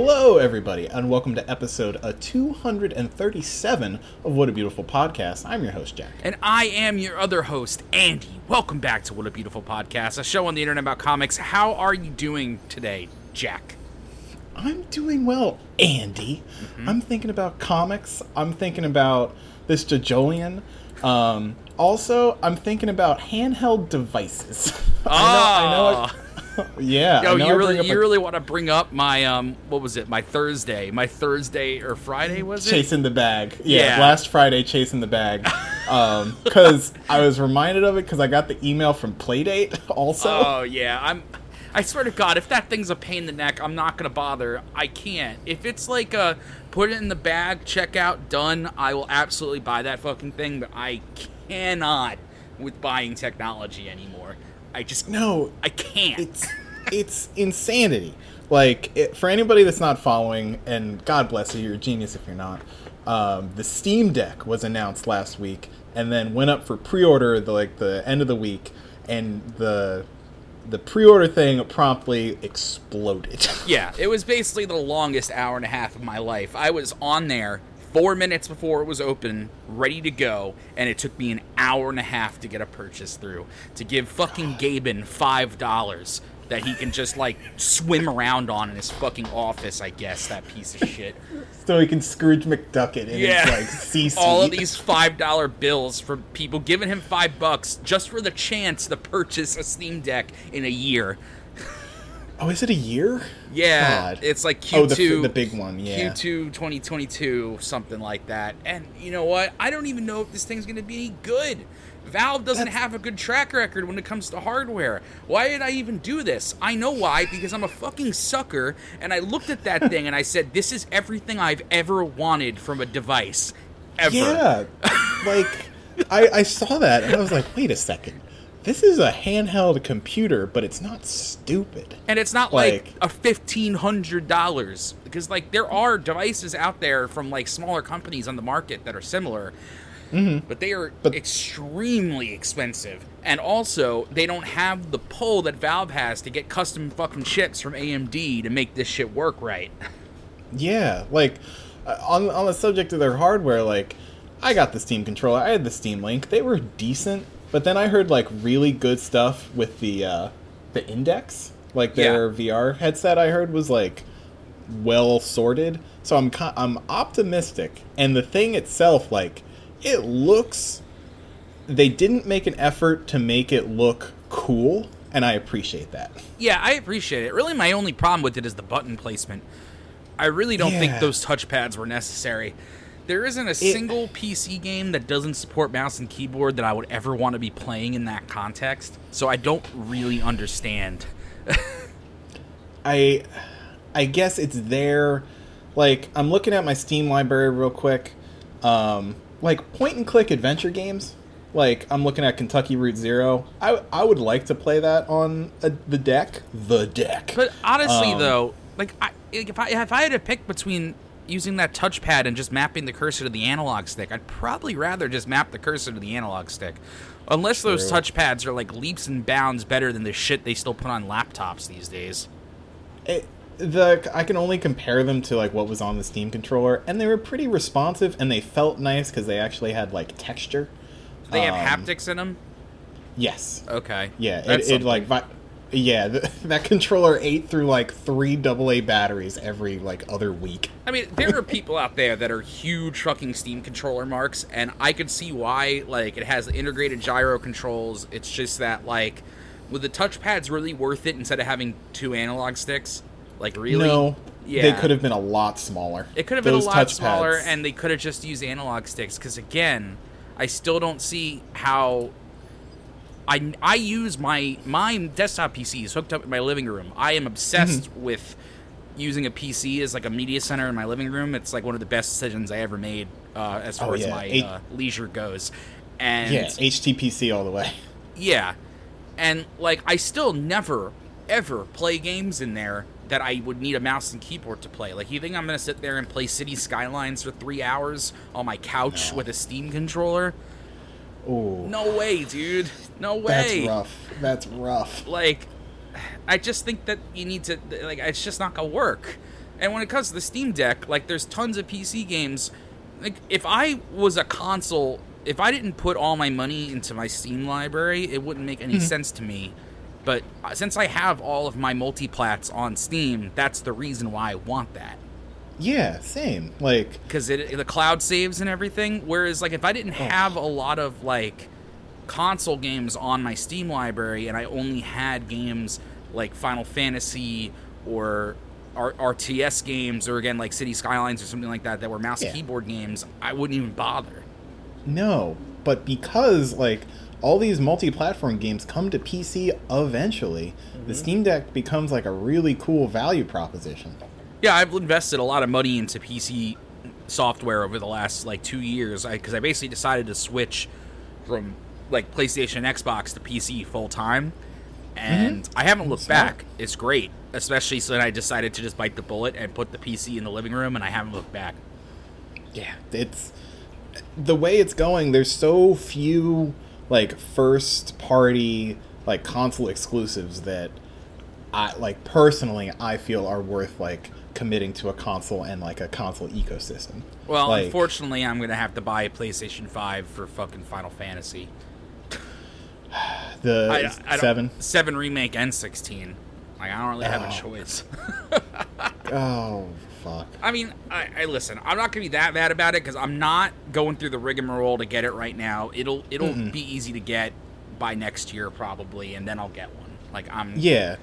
Hello, everybody, and welcome to episode uh, 237 of What a Beautiful Podcast. I'm your host, Jack. And I am your other host, Andy. Welcome back to What a Beautiful Podcast, a show on the internet about comics. How are you doing today, Jack? I'm doing well, Andy. I'm thinking about comics. I'm thinking about this JoJolion. Um, also, I'm thinking about handheld devices. I know, I know. I, yeah. Yo, you really, you a- really want to bring up my um, what was it? My Thursday, my Thursday or Friday was it? chasing the bag. Yeah, Yeah. last Friday chasing the bag. Because I was reminded of it because I got the email from Playdate also. Oh yeah, I'm. I swear to God, if that thing's a pain in the neck, I'm not gonna bother. I can't. If it's like a put it in the bag, check out, done, I will absolutely buy that fucking thing. But I cannot with buying technology anymore. I just no, I can't. it's it's insanity. Like it, for anybody that's not following, and God bless you, you're a genius if you're not. Um, the Steam Deck was announced last week, and then went up for pre-order the like the end of the week, and the the pre-order thing promptly exploded. Yeah, it was basically the longest hour and a half of my life. I was on there four minutes before it was open, ready to go, and it took me an hour and a half to get a purchase through. To give fucking Gaben five dollars that he can just like swim around on in his fucking office, I guess, that piece of shit. so he can Scrooge McDuck it in Yeah. his like C-suite. All of these five dollar bills for people giving him five bucks just for the chance to purchase a Steam Deck in a year. Oh, is it a year? Yeah, God. it's like Q2. Oh, the, the big one. Yeah. Q2 2022, something like that. And you know what? I don't even know if this thing's going to be any good. Valve doesn't That's- have a good track record when it comes to hardware. Why did I even do this? I know why, because I'm a fucking sucker, and I looked at that thing and I said, this is everything I've ever wanted from a device. Ever. Yeah, like I, I saw that and I was like, wait a second, this is a handheld computer, but it's not stupid. And it's not like, Like- a fifteen hundred dollars because like there are devices out there from like smaller companies on the market that are similar, but they are Mm-hmm. But- extremely expensive. And also, they don't have the pull that Valve has to get custom fucking chips from AMD to make this shit work right. Yeah, like uh, on on the subject of their hardware, like I got the Steam controller, I had the Steam Link, they were decent, but then I heard like really good stuff with the uh, the Index, like their VR headset. I heard was like well sorted, so I'm I'm optimistic. And the thing itself, like it looks, they didn't make an effort to make it look cool, and I appreciate that. Yeah, I appreciate it. Really, my only problem with it is the button placement. I really don't think Yeah. those touchpads were necessary. There isn't a single PC game that doesn't support mouse and keyboard that I would ever want to be playing in that context. So I don't really understand. I I guess it's there. Like I'm looking at my Steam library real quick. Um, like point and click adventure games. Like I'm looking at Kentucky Route Zero. I I would like to play that on a, the deck. The deck. But honestly, Um, though, like I, if I if I had to pick between using that touchpad and just mapping the cursor to the analog stick, I'd probably rather just map the cursor to the analog stick. Unless those touchpads are like leaps and bounds better than the shit they still put on laptops these days. it, the I can only compare them to like what was on the Steam controller, and they were pretty responsive, and they felt nice because they actually had like texture. They have Um, haptics in them. Yes. Okay. Yeah, That's it, it like vi- yeah, th that controller ate through like three AA batteries every like other week. I mean, there are people out there that are huge fucking Steam controller marks, and I could see why. Like, it has the integrated gyro controls. It's just that, like, would the touchpads really worth it instead of having two analog sticks? Like, really? No, Yeah. they could have been a lot smaller. It could have been a lot smaller, and they could have just used analog sticks. Because again, I still don't see how. I, I use my my desktop PC is hooked up in my living room. I am obsessed Mm-hmm. with using a PC as like a media center in my living room. It's like one of the best decisions I ever made uh, as far Oh, as my Eight- uh, leisure goes. And yeah, HTPC all the way. yeah. And like I still never ever play games in there that I would need a mouse and keyboard to play. Like you think I'm going to sit there and play City Skylines for 3 hours on my couch No. with a Steam controller? Ooh, No way, dude. No way. that's rough. That's rough. Like I just think that you need to like it's just not going to work. And when it comes to the Steam Deck, like there's tons of PC games. Like if I was a console, if I didn't put all my money into my Steam library, it wouldn't make any sense to me. But uh, since I have all of my multiplats on Steam, that's the reason why I want that. Yeah, same. Like, because it the cloud saves and everything. Whereas like if I didn't oh. have a lot of like console games on my Steam library and I only had games like Final Fantasy or R- RTS games or again like City Skylines or something like that that were mouse Yeah. keyboard games, I wouldn't even bother. no. But because, like, all these multi platform games come to PC eventually, the mm-hmm. Steam Deck becomes, like, a really cool value proposition. Yeah, I've invested a lot of money into PC software over the last like two years because I, basically decided to switch from like PlayStation, and Xbox to PC full time, mm-hmm. and I haven't looked Smart. back. It's great, especially so then I decided to just bite the bullet and put the PC in the living room, and I haven't looked back. Yeah, it's the way it's going. There's so few like first party like console exclusives that I like personally I feel are worth like committing to a console and like a console ecosystem. Well, Like, unfortunately, I'm gonna have to buy a PlayStation Five for fucking Final Fantasy. the I, I seven. seven remake, and sixteen. Like I don't really have a Oh. choice. Oh fuck. I mean, I, I listen. I'm not gonna be that mad about it because I'm not going through the rigmarole to get it right now. It'll it'll Mm-mm. be easy to get by next year probably, and then I'll get one. Like I'm Yeah.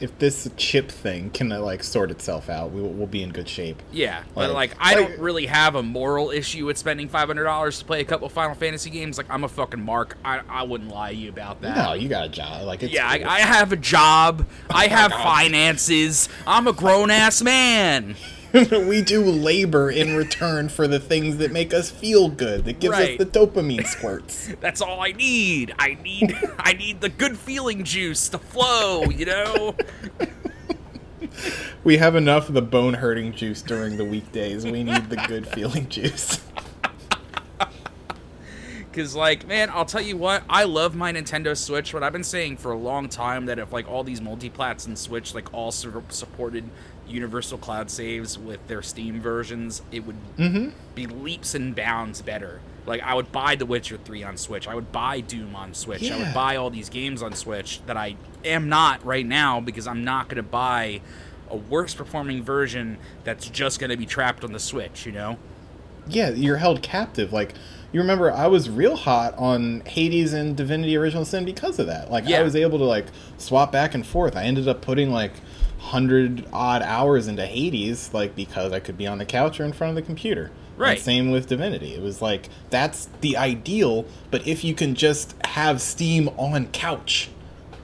If this chip thing can uh, like sort itself out, we will, we'll be in good shape. yeah, but Like- like I like- don't really have a moral issue with spending five hundred dollars to play a couple Final Fantasy games. Like I'm a fucking mark. I I wouldn't lie to you about that. No, you got a job. Like it's yeah, I, cool. I have a job. I have God. finances. I'm a grown ass man. we do labor in return for the things that make us feel good, that gives Right. us the dopamine squirts. That's all I need. I need I need the good feeling juice to flow, you know? we have enough of the bone hurting juice during the weekdays. We need the good feeling juice. Cuz like, man, I'll tell you what, I love my Nintendo Switch, but I've been saying for a long time that if like all these multiplats and Switch like all su- supported universal cloud saves with their Steam versions, it would Mm-hmm. be leaps and bounds better. Like I would buy The Witcher 3 on Switch. I would buy Doom on Switch. I would buy all these games on Switch that I am not right now because I'm not going to buy a worse performing version that's just going to be trapped on the Switch, you know? Yeah, you're held captive. Like you remember, I was real hot on Hades and Divinity: Original Sin because of that. Like Yeah. I was able to like swap back and forth. I ended up putting like hundred odd hours into Hades, like because I could be on the couch or in front of the computer. And Right. same with Divinity. It was like that's the ideal. But if you can just have Steam on couch,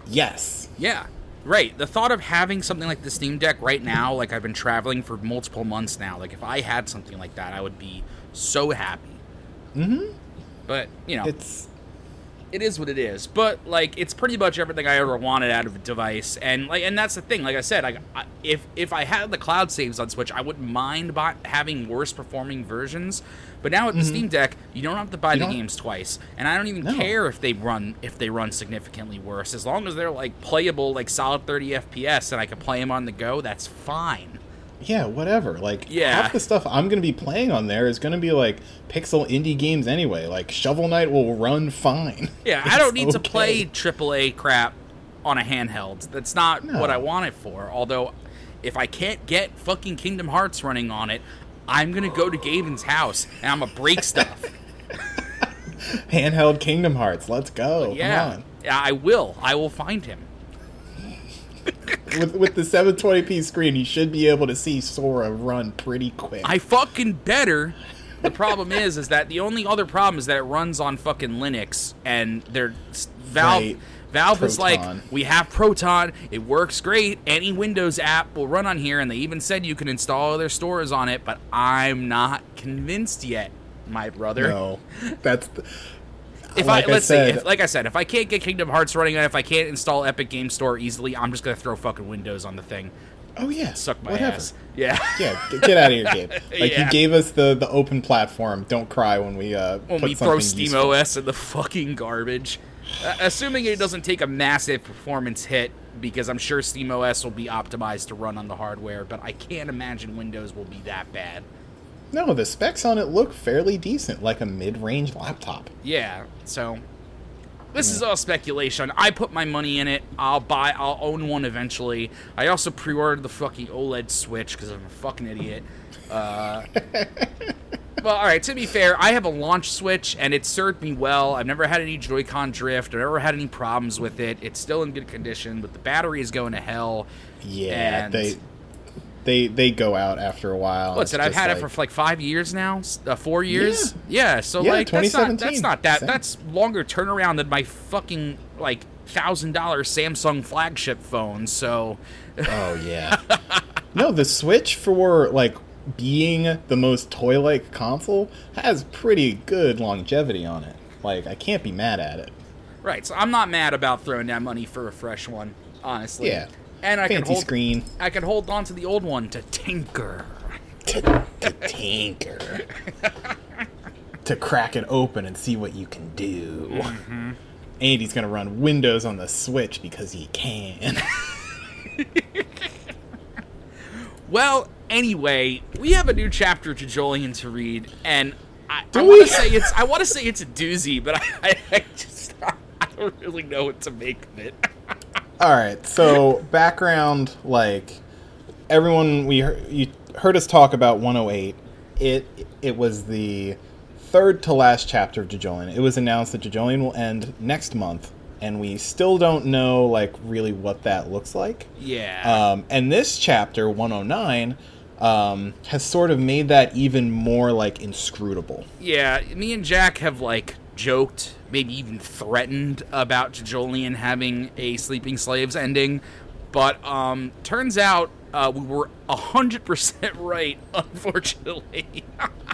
yes. Yeah. Right. The thought of having something like the Steam Deck right now, like I've been traveling for multiple months now, like if I had something like that, I would be so happy. Mm-hmm. But, you know, It's it is what it is. But like, it's pretty much everything I ever wanted out of a device, and like, and that's the thing. Like I said, I, I if if I had the cloud saves on Switch, I wouldn't mind buy, having worse performing versions. But now with the Steam Deck, you don't have to buy Mm-hmm. You the don't- games twice, and I don't even No. care if they run if they run significantly worse, as long as they're like playable, like solid 30 FPS, and I can play them on the go. That's fine. Yeah, whatever. Like Yeah. half the stuff I'm gonna be playing on there is gonna be like pixel indie games anyway. Like Shovel Knight will run fine. Yeah, I don't need to play AAA crap on a handheld. That's not No. what I want it for. Although, if I can't get fucking Kingdom Hearts running on it, I'm gonna go to Gaben's house and I'm gonna break stuff. handheld Kingdom Hearts. Let's go. yeah, Come on. yeah, I will. I will find him. With with the 720p screen, you should be able to see Sora run pretty quick. I fucking better. The problem is, is that the only other problem is that it runs on fucking Linux, and they're Valve. Right. Valve is like, we have Proton. It works great. Any Windows app will run on here, and they even said you can install other stores on it. But I'm not convinced yet, my brother. no, that's the, If like I let's said, see, if, like I said, if I can't get Kingdom Hearts running, and if I can't install Epic Game Store easily, I'm just gonna throw fucking Windows on the thing. oh yeah, Suck my whatever. ass. Yeah. Yeah, get out of here, Gabe. Like Yeah. you gave us the the open platform. Don't cry when we uh when we throw Steam useful. OS in the fucking garbage. Uh, assuming it doesn't take a massive performance hit because I'm sure SteamOS will be optimized to run on the hardware, but I can't imagine Windows will be that bad. No, the specs on it look fairly decent, like a mid-range laptop. Yeah, so this is all speculation. I put my money in it. I'll buy. I'll own one eventually. I also pre-ordered the fucking OLED Switch because I'm a fucking idiot. Uh, well, all right. To be fair, I have a launch Switch and it served me well. I've never had any Joy-Con drift. I've never had any problems with it. It's still in good condition, but the battery is going to hell. Yeah, they they they go out after a while. What's it? I've had like- it for like five years now. Uh, four years. Yeah. so Yeah, like that's not that's not that. Same. That's longer turnaround than my fucking like thousand dollar Samsung flagship phone. So Oh yeah. no, the Switch for like being the most toy-like console has pretty good longevity on it. Like I can't be mad at it. right. So I'm not mad about throwing that money for a fresh one. Honestly. Yeah. And I can Fancy hold screen I can hold on to the old one to tinker. to, to tinker. to crack it open and see what you can do. Mm-hmm. And he's gonna run Windows on the Switch because he can. Well, anyway, we have a new chapter to JoJolion to read, and I, I want to say it's I want to say it's a doozy, but I, I, I just I don't really know what to make of it. All right, so background like everyone we heard, you heard us talk about 108. It it was the third to last chapter of JoJolion. It was announced that JoJolion will end next month, and we still don't know like really what that looks like. yeah. Um, and this chapter 109 um, has sort of made that even more like inscrutable. Yeah, me and Jack have like joked, maybe even threatened about JoJolion having a Sleeping Slaves ending, but um, turns out uh, we were hundred percent right. Unfortunately,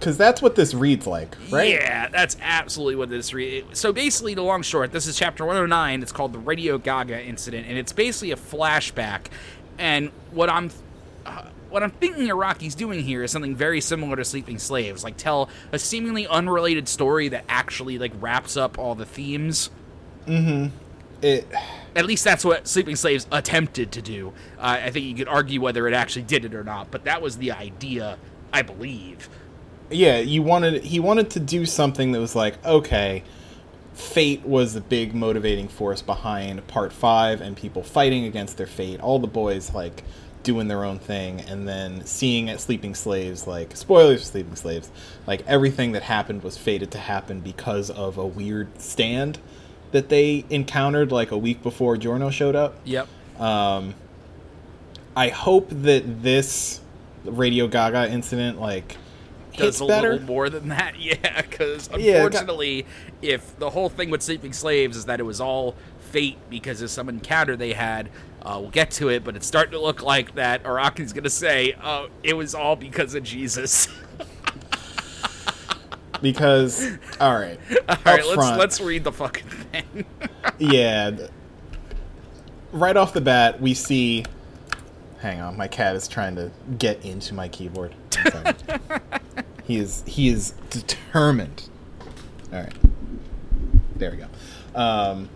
Because that's what this reads like, right? yeah, that's absolutely what this. Re- so basically, the long short, this is chapter one hundred nine. It's called the Radio Gaga incident, and it's basically a flashback. And what I'm what I'm thinking Araki's doing here is something very similar to Sleeping Slaves, like tell a seemingly unrelated story that actually like wraps up all the themes. It, At least that's what Sleeping Slaves attempted to do. Uh, I think you could argue whether it actually did it or not, but that was the idea, I believe. yeah, you wanted he wanted to do something that was like, okay, fate was the big motivating force behind part five and people fighting against their fate. All the boys like doing their own thing, and then seeing at Sleeping Slaves like spoilers for Sleeping Slaves, like everything that happened was fated to happen because of a weird stand that they encountered like a week before Giorno showed up. Yep. Um, I hope that this Radio Gaga incident like hits does a better. little more than that. Yeah, because Yeah, got- unfortunately, if the whole thing with Sleeping Slaves is that it was all fate because of some encounter they had, uh, we'll get to it, but it's starting to look like that Araki's going to say, oh, it was all because of Jesus. because all right, all right, let's, front, let's read the fucking thing. yeah. Right off the bat, we see. Hang on, my cat is trying to get into my keyboard. He is he is determined. All right, there we go. Um,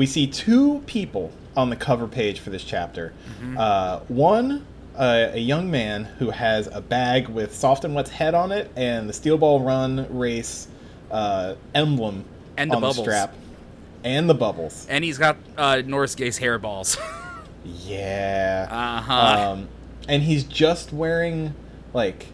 we see two people on the cover page for this chapter. Uh, one, uh, a young man who has a bag with Soft and Wet's head on it and the Steel Ball Run race uh, emblem And the on bubbles. the strap, and the bubbles. and he's got uh, Norris Gay's hairballs. Yeah. Uh-huh. Um, and he's just wearing like,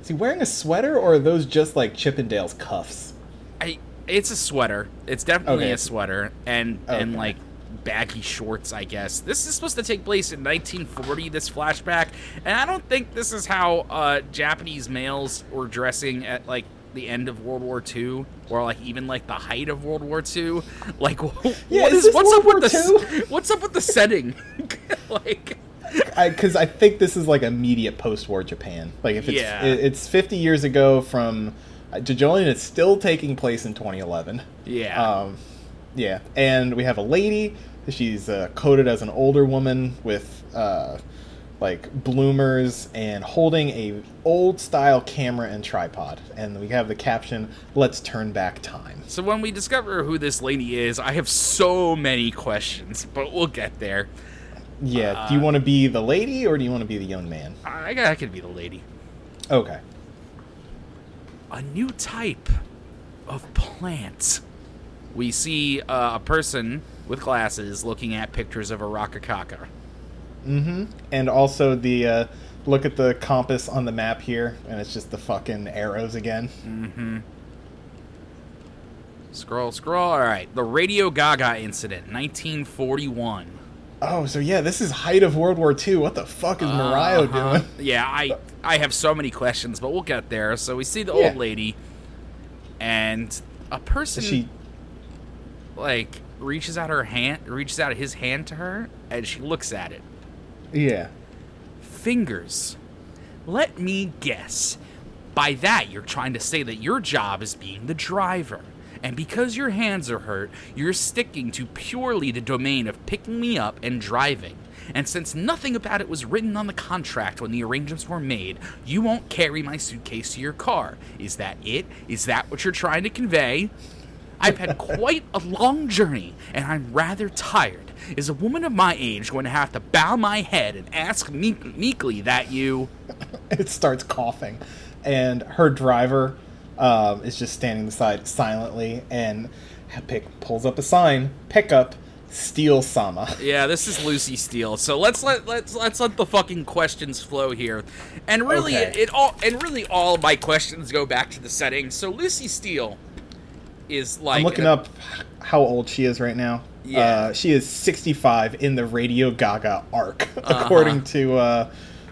is he wearing a sweater or are those just like Chippendale's cuffs? I, it's a sweater. It's definitely Okay. a sweater, and and like baggy shorts. I guess this is supposed to take place in 1940. This flashback, and I don't think this is how uh, Japanese males were dressing at like the end of World War II, or like even like the height of World War II. Like, what Yeah, is is what's World up with War the II? s- what's up with the setting? like, Because I, think this is like immediate post-war Japan. Like if it's Yeah. it, it's 50 years ago from JoJolion is still taking place in 2011. yeah, Um, yeah, and we have a lady. She's uh, coded as an older woman with uh, like bloomers and holding a old style camera and tripod and we have the caption let's turn back time So when we discover who this lady is, I have so many questions, but we'll get there. yeah do you want to be the lady or do you want to be the young man I, I could be the lady. okay A new type of plant. We see uh, a person with glasses looking at pictures of a Rokakaka. mm-hmm and also the uh look at the compass on the map here and it's just the fucking arrows again Mm-hmm. Scroll, scroll. All right. The Radio Gaga incident, 1941. Oh so yeah this is height of world war ii what the fuck is mariah Uh-huh. doing Yeah, I I have so many questions, but we'll get there. So we see the Yeah. old lady, and a person she like reaches out her hand, reaches out his hand to her, and she looks at it. yeah Fingers. Let me guess. By that, you're trying to say that your job is being the driver. And because your hands are hurt, you're sticking to purely the domain of picking me up and driving. And since nothing about it was written on the contract when the arrangements were made, you won't carry my suitcase to your car. Is that it? Is that what you're trying to convey? I've had quite a long journey, and I'm rather tired. Is a woman of my age going to have to bow my head and ask meek- meekly that you. it starts coughing, and her driver um, is just standing beside silently, and pick pulls up a sign, pickup, steel sama. Yeah, this is Lucy Steele. So let's let let's let's let the fucking questions flow here, and really Okay. it all and really all my questions go back to the setting. So Lucy Steele is like I'm looking up how old she is right now. Yeah. Uh, she is 65 in the Radio Gaga arc, Uh-huh. according to uh,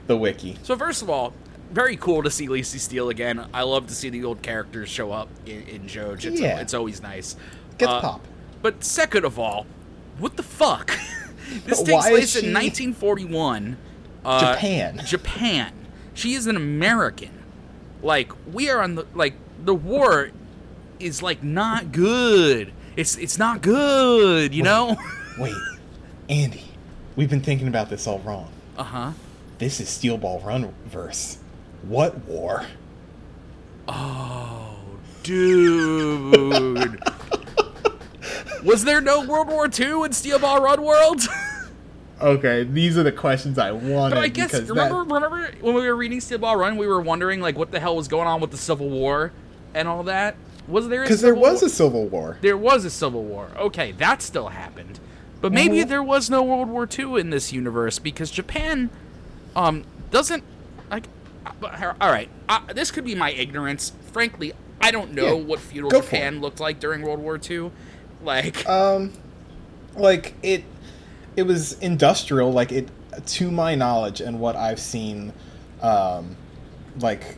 the wiki. So first of all, very cool to see Lucy Steele again. I love to see the old characters show up in, in Joj. It's, Yeah. it's always nice. Gets Uh, pop. But second of all, what the fuck? this takes place in 1941. Uh, Japan. Japan. She is an American. Like we are on the like the war is like not good. It's it's not good, you know. Wait, Andy, we've been thinking about this all wrong. Uh huh. This is Steel Ball Run verse. What war? Oh, dude. Was there no World War II in Steel Ball Run World? Okay, these are the questions I wanted. but I guess remember that, remember when we were reading Steel Ball Run, we were wondering like what the hell was going on with the Civil War and all that. Was there? a because there was War? a civil war. there was a Civil War. Okay, that still happened. But maybe there was no World War II in this universe because Japan um doesn't but, all right, uh, this could be my ignorance. Frankly, I don't know Yeah, what feudal Japan looked like during World War II. Like Um, like it, it was industrial. Like it, to my knowledge and what I've seen, um, like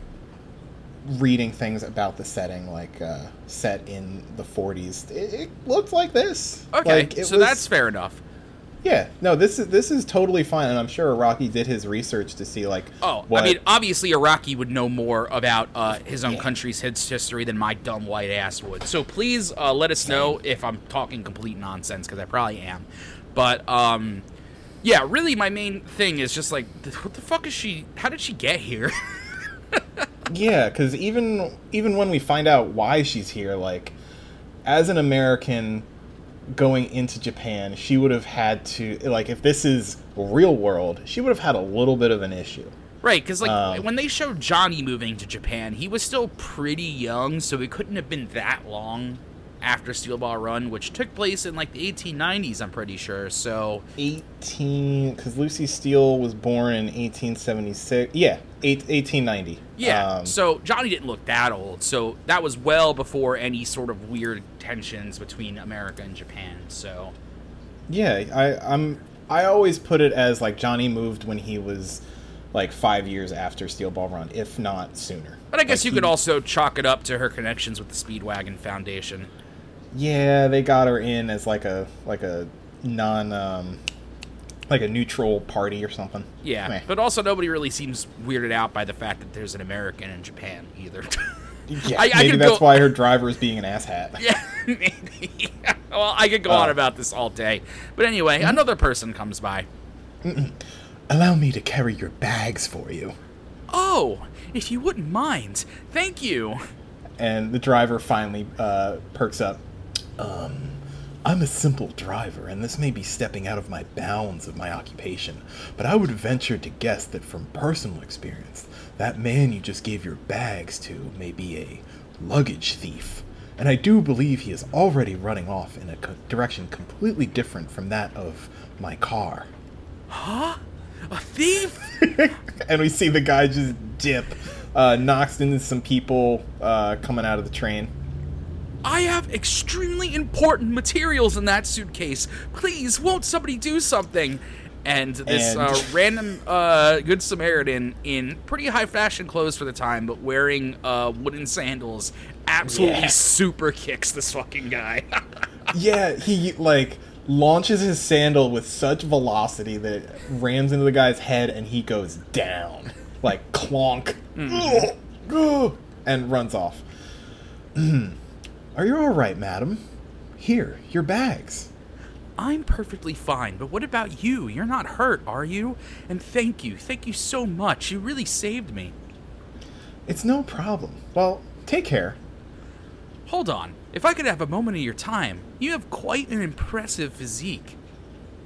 reading things about the setting, like uh, set in the 40s, it, it looked like this. okay, Like, it so was- that's fair enough. Yeah, no, this is this is totally fine, and I'm sure Araki did his research to see like. Oh, what, I mean, obviously Araki would know more about uh, his own Yeah. country's history than my dumb white ass would. So please uh, let us know if I'm talking complete nonsense because I probably am. But um, yeah, really, my main thing is just like, what the fuck is she? How did she get here? Yeah, because even even when we find out why she's here, like as an American going into Japan, she would have had to like if this is real world, she would have had a little bit of an issue. right? Because like Um, when they showed Johnny moving to Japan, he was still pretty young, so it couldn't have been that long after Steel Ball Run, which took place in like the 1890s. I'm pretty sure. So 18 because Lucy Steele was born in 1876. Yeah, eight, 1890. Yeah. Um, so Johnny didn't look that old. So that was well before any sort of weird tensions between America and Japan. So yeah, I I'm I always put it as like Johnny moved when he was like five years after Steel Ball Run, if not sooner. but I guess Like, you he- could also chalk it up to her connections with the Speedwagon Foundation. Yeah, they got her in as like a like a non um like a neutral party or something. Yeah. Meh. But also nobody really seems weirded out by the fact that there's an American in Japan either. yeah, I- I maybe could that's go- why her driver is being an asshat. yeah, maybe. well, I could go on Uh. about this all day. But anyway, Mm-hmm. another person comes by. Allow me to carry your bags for you. Oh, if you wouldn't mind. Thank you. And the driver finally uh, perks up. Um, I'm a simple driver, and this may be stepping out of my bounds of my occupation, but I would venture to guess that from personal experience, that man you just gave your bags to may be a luggage thief. And I do believe he is already running off in a co- direction completely different from that of my car. Huh? A thief? and we see the guy just dip, uh, knocks into some people uh, coming out of the train. I have extremely important materials in that suitcase. Please, won't somebody do something? And this And- uh, random uh, good Samaritan in pretty high fashion clothes for the time, but wearing uh, wooden sandals, absolutely Yeah. super kicks this fucking guy. Yeah, he like launches his sandal with such velocity that it rams into the guy's head and he goes down. Like clonk. Ugh, and runs off. Are you alright, madam? Here, your bags. I'm perfectly fine, but what about you? You're not hurt, are you? And thank you, thank you so much. You really saved me. It's no problem. Well, take care. Hold on. If I could have a moment of your time, you have quite an impressive physique.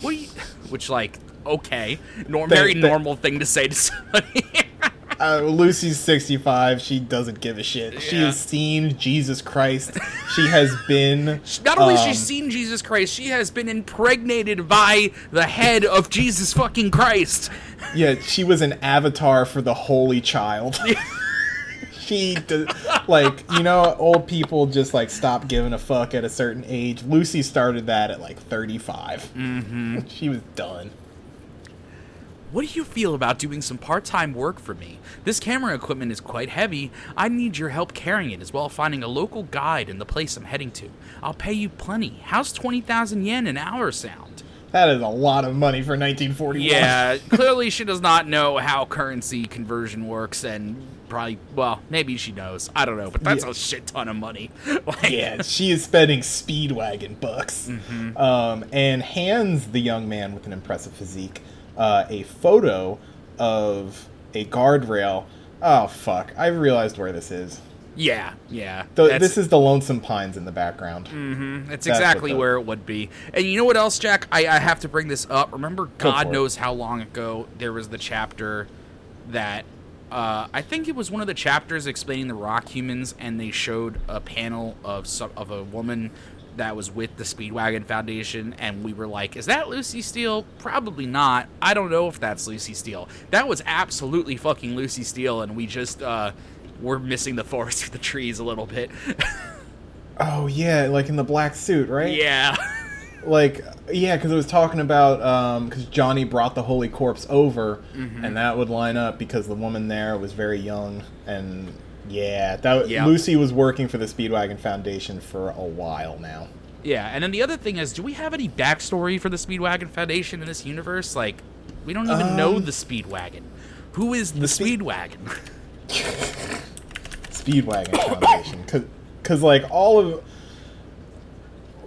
What you. Which, like, okay. Norm, very normal thing to say to somebody. Uh, Lucy's 65. She doesn't give a shit. She has seen Jesus Christ. She has been. Not only has um, she seen Jesus Christ, she has been impregnated by the head of Jesus fucking Christ. Yeah, she was an avatar for the Holy Child. she, d- like, you know, old people just, like, stop giving a fuck at a certain age. Lucy started that at, like, 35. Mm-hmm. She was done. What do you feel about doing some part time work for me? This camera equipment is quite heavy. I need your help carrying it as well as finding a local guide in the place I'm heading to. I'll pay you plenty. How's 20,000 yen an hour sound? That is a lot of money for 1941. Yeah, clearly she does not know how currency conversion works, and probably, well, maybe she knows. I don't know, but that's Yeah. a shit ton of money. like, Yeah, she is spending Speedwagon bucks. Mm-hmm. Um, and hands the young man with an impressive physique uh, a photo of a guardrail. Oh, fuck. I realized where this is. yeah, yeah. The, this is the Lonesome Pines in the background. Mm-hmm. That's That's exactly the- where it would be. And you know what else, Jack? I, I have to bring this up. Remember, God for it. knows how long ago there was the chapter that uh, I think it was one of the chapters explaining the rock humans, and they showed a panel of some, of a woman that was with the Speedwagon Foundation, and we were like, "Is that Lucy Steele? Probably not. I don't know if that's Lucy Steele. That was absolutely fucking Lucy Steele, and we just uh, were missing the forest for the trees a little bit. Oh, yeah, like in the black suit, right? yeah." Like, yeah, because it was talking about, because Johnny brought the Holy Corpse over, Mm-hmm. and that would line up because the woman there was very young, and yeah, that Yeah. Lucy was working for the Speedwagon Foundation for a while now. Yeah, and then the other thing is, do we have any backstory for the Speedwagon Foundation in this universe? Like, we don't even know Um, the Speedwagon. Who is the, Speed- Speedwagon? Speedwagon Foundation, because like all of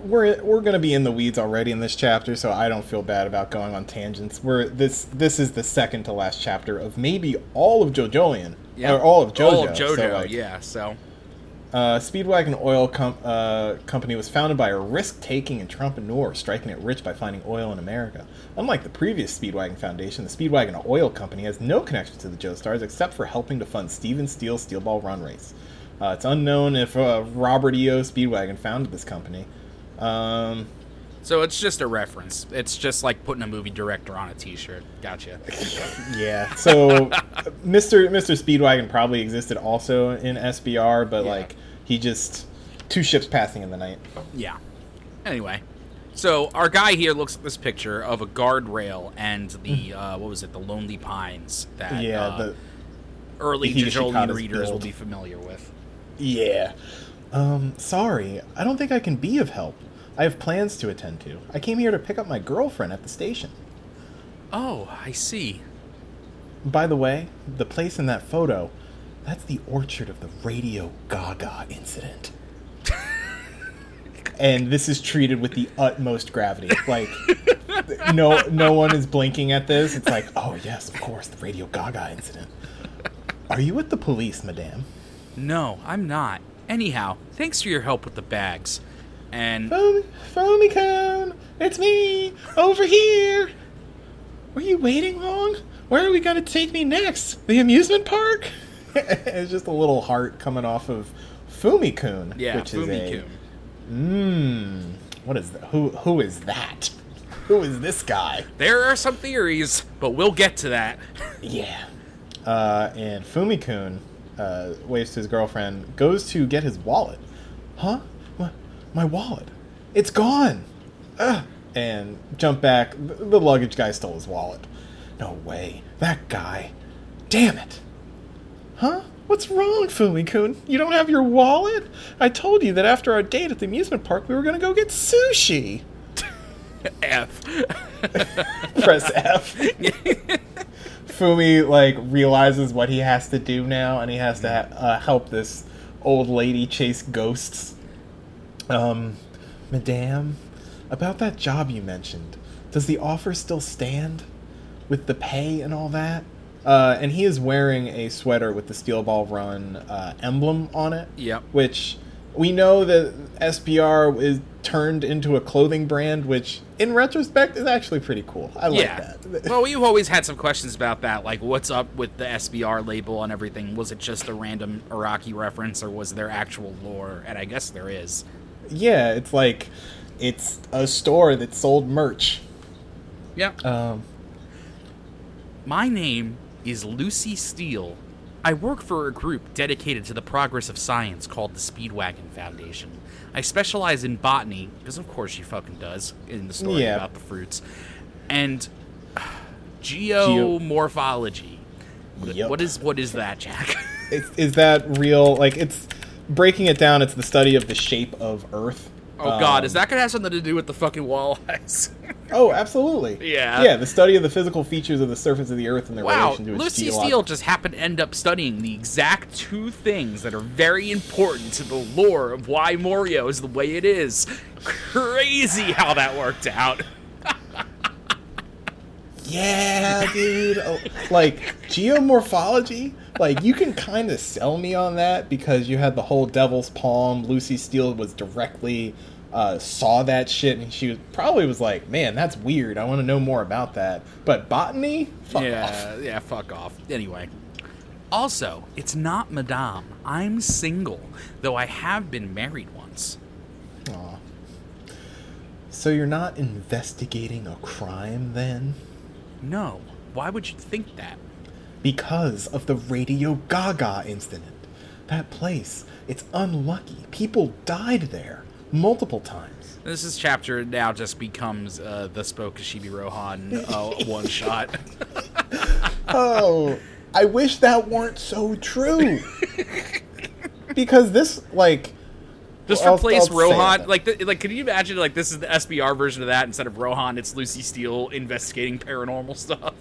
we're we're gonna be in the weeds already in this chapter, so I don't feel bad about going on tangents. We're this this is the second to last chapter of maybe all of JoJolion or all of JoJo. All of so, like, yeah. So, Uh, Speedwagon Oil com- uh, Company was founded by a risk-taking entrepreneur striking it rich by finding oil in America. Unlike the previous Speedwagon Foundation, the Speedwagon Oil Company has no connection to the Joestars except for helping to fund Steven Steele's Steel Ball Run Race. Uh, it's unknown if uh, Robert E.O. Speedwagon founded this company. Um, so it's just a reference. It's just like putting a movie director on a T-shirt. Gotcha. yeah, so Mr. Mr. Speedwagon probably existed also in SBR, but Yeah. like he just two ships passing in the night. Yeah. Anyway, so our guy here looks at this picture of a guardrail and the uh, what was it, the Lonely Pines that yeah, uh, the early Higashikata's readers will be familiar with. Yeah. Um, sorry, I don't think I can be of help. I have plans to attend to. I came here to pick up my girlfriend at the station. Oh, I see. By the way, the place in that photo, that's the orchard of the Radio Gaga incident. and this is treated with the utmost gravity. Like, no, no one is blinking at this. It's like, oh yes, of course, the Radio Gaga incident. Are you with the police, madame? No, I'm not. Anyhow, thanks for your help with the bags. And Foamy, Fumikun, it's me over here. Were you waiting long? Where are we gonna take me next? The amusement park? it's just a little heart coming off of Fumikun, yeah, which is a Mmm. What is that? Who who is that? Who is this guy? There are some theories, but we'll get to that. Yeah. Uh, and Fumikun uh, waves to his girlfriend, goes to get his wallet. Huh? My, wallet. It's gone. Ugh. And jump back. The, the luggage guy stole his wallet. No way. That guy. Damn it. Huh? What's wrong, Fumikun? You don't have your wallet? I told you that after our date at the amusement park, we were going to go get sushi. F. Press F. Fumi like realizes what he has to do now, and he has to uh, help this old lady chase ghosts. Um, Madame, about that job you mentioned, does the offer still stand with the pay and all that? Uh, and he is wearing a sweater with the Steel Ball Run uh, emblem on it. Yep. Which we know that SBR is turned into a clothing brand, which in retrospect is actually pretty cool. I like yeah. that. well, we've always had some questions about that. Like, what's up with the SBR label and everything? Was it just a random Araki reference, or was there actual lore? And I guess there is. Yeah, it's like it's a store that sold merch. Yeah. Um, My name is Lucy Steele. I work for a group dedicated to the progress of science called the Speedwagon Foundation. I specialize in botany, because of course she fucking does in the story Yeah. about the fruits, and geomorphology. Yup. What is what is that, Jack? is, is that real? Like it's breaking it down. It's the study of the shape of Earth. Oh God, Um, is that gonna have something to do with the fucking Wall Eyes? Oh, absolutely. Yeah. Yeah, the study of the physical features of the surface of the Earth and their wow, relation to its Lucy geologic- Steele just happened to end up studying the exact two things that are very important to the lore of why Morio is the way it is. Crazy how that worked out. Yeah, dude. Oh, like geomorphology. Like you can kind of sell me on that because you had the whole Devil's Palm. Lucy Steele was directly uh, saw that shit, and she was, probably was like, "Man, that's weird. I want to know more about that." But botany, fuck yeah, off. yeah, fuck off. Anyway. Also, it's not Madame. I'm single, though I have been married once. Aw. So you're not investigating a crime then? No, why would you think that? Because of the Radio Gaga incident. That place, it's unlucky. People died there multiple times. This is chapter now just becomes uh, the Spoke Kishibe Rohan uh, one shot. Oh, I wish that weren't so true. because this, like, Just I'll- replace I'll Rohan. Like, th- like, can you imagine? Like, this is the SBR version of that. Instead of Rohan, it's Lucy Steele investigating paranormal stuff.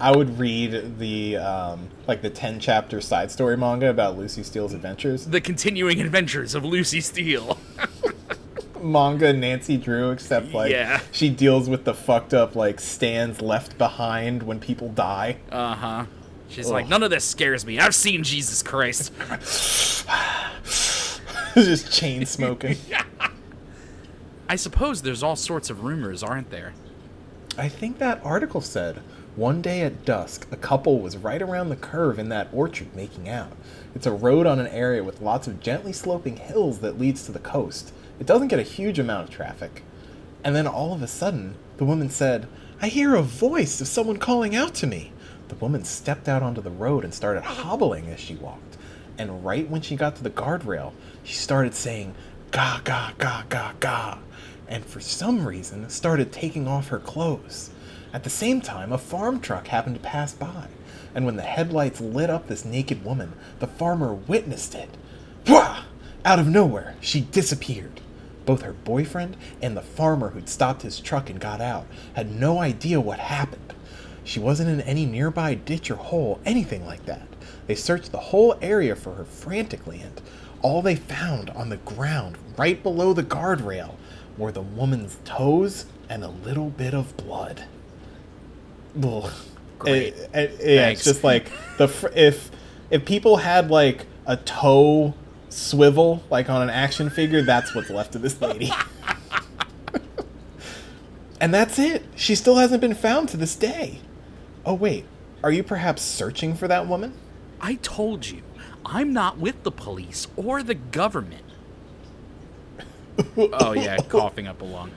I would read the um, like the ten chapter side story manga about Lucy Steele's adventures. the continuing adventures of Lucy Steele. manga Nancy Drew, except like Yeah. she deals with the fucked up like stands left behind when people die. Uh huh. She's like, none of this scares me. I've seen Jesus Christ. Just chain smoking. I suppose there's all sorts of rumors, aren't there? I think that article said one day at dusk, a couple was right around the curve in that orchard making out. It's a road on an area with lots of gently sloping hills that leads to the coast. It doesn't get a huge amount of traffic. And then all of a sudden, the woman said, I hear a voice of someone calling out to me. The woman stepped out onto the road and started hobbling as she walked. And right when she got to the guardrail, she started saying, Ga, ga, ga, ga, ga. And for some reason, started taking off her clothes. At the same time, a farm truck happened to pass by. And when the headlights lit up this naked woman, the farmer witnessed it. Pwah! Out of nowhere, she disappeared. Both her boyfriend and the farmer who'd stopped his truck and got out had no idea what happened. She wasn't in any nearby ditch or hole, anything like that. They searched the whole area for her frantically, and all they found on the ground right below the guardrail were the woman's toes and a little bit of blood. Ugh. Great. It- it- yeah, it's just like the fr- if if people had like a toe swivel like on an action figure, that's what's left of this lady. and that's it. She still hasn't been found to this day. Oh wait, are you perhaps searching for that woman? I told you, I'm not with the police or the government. oh yeah, coughing up a lung.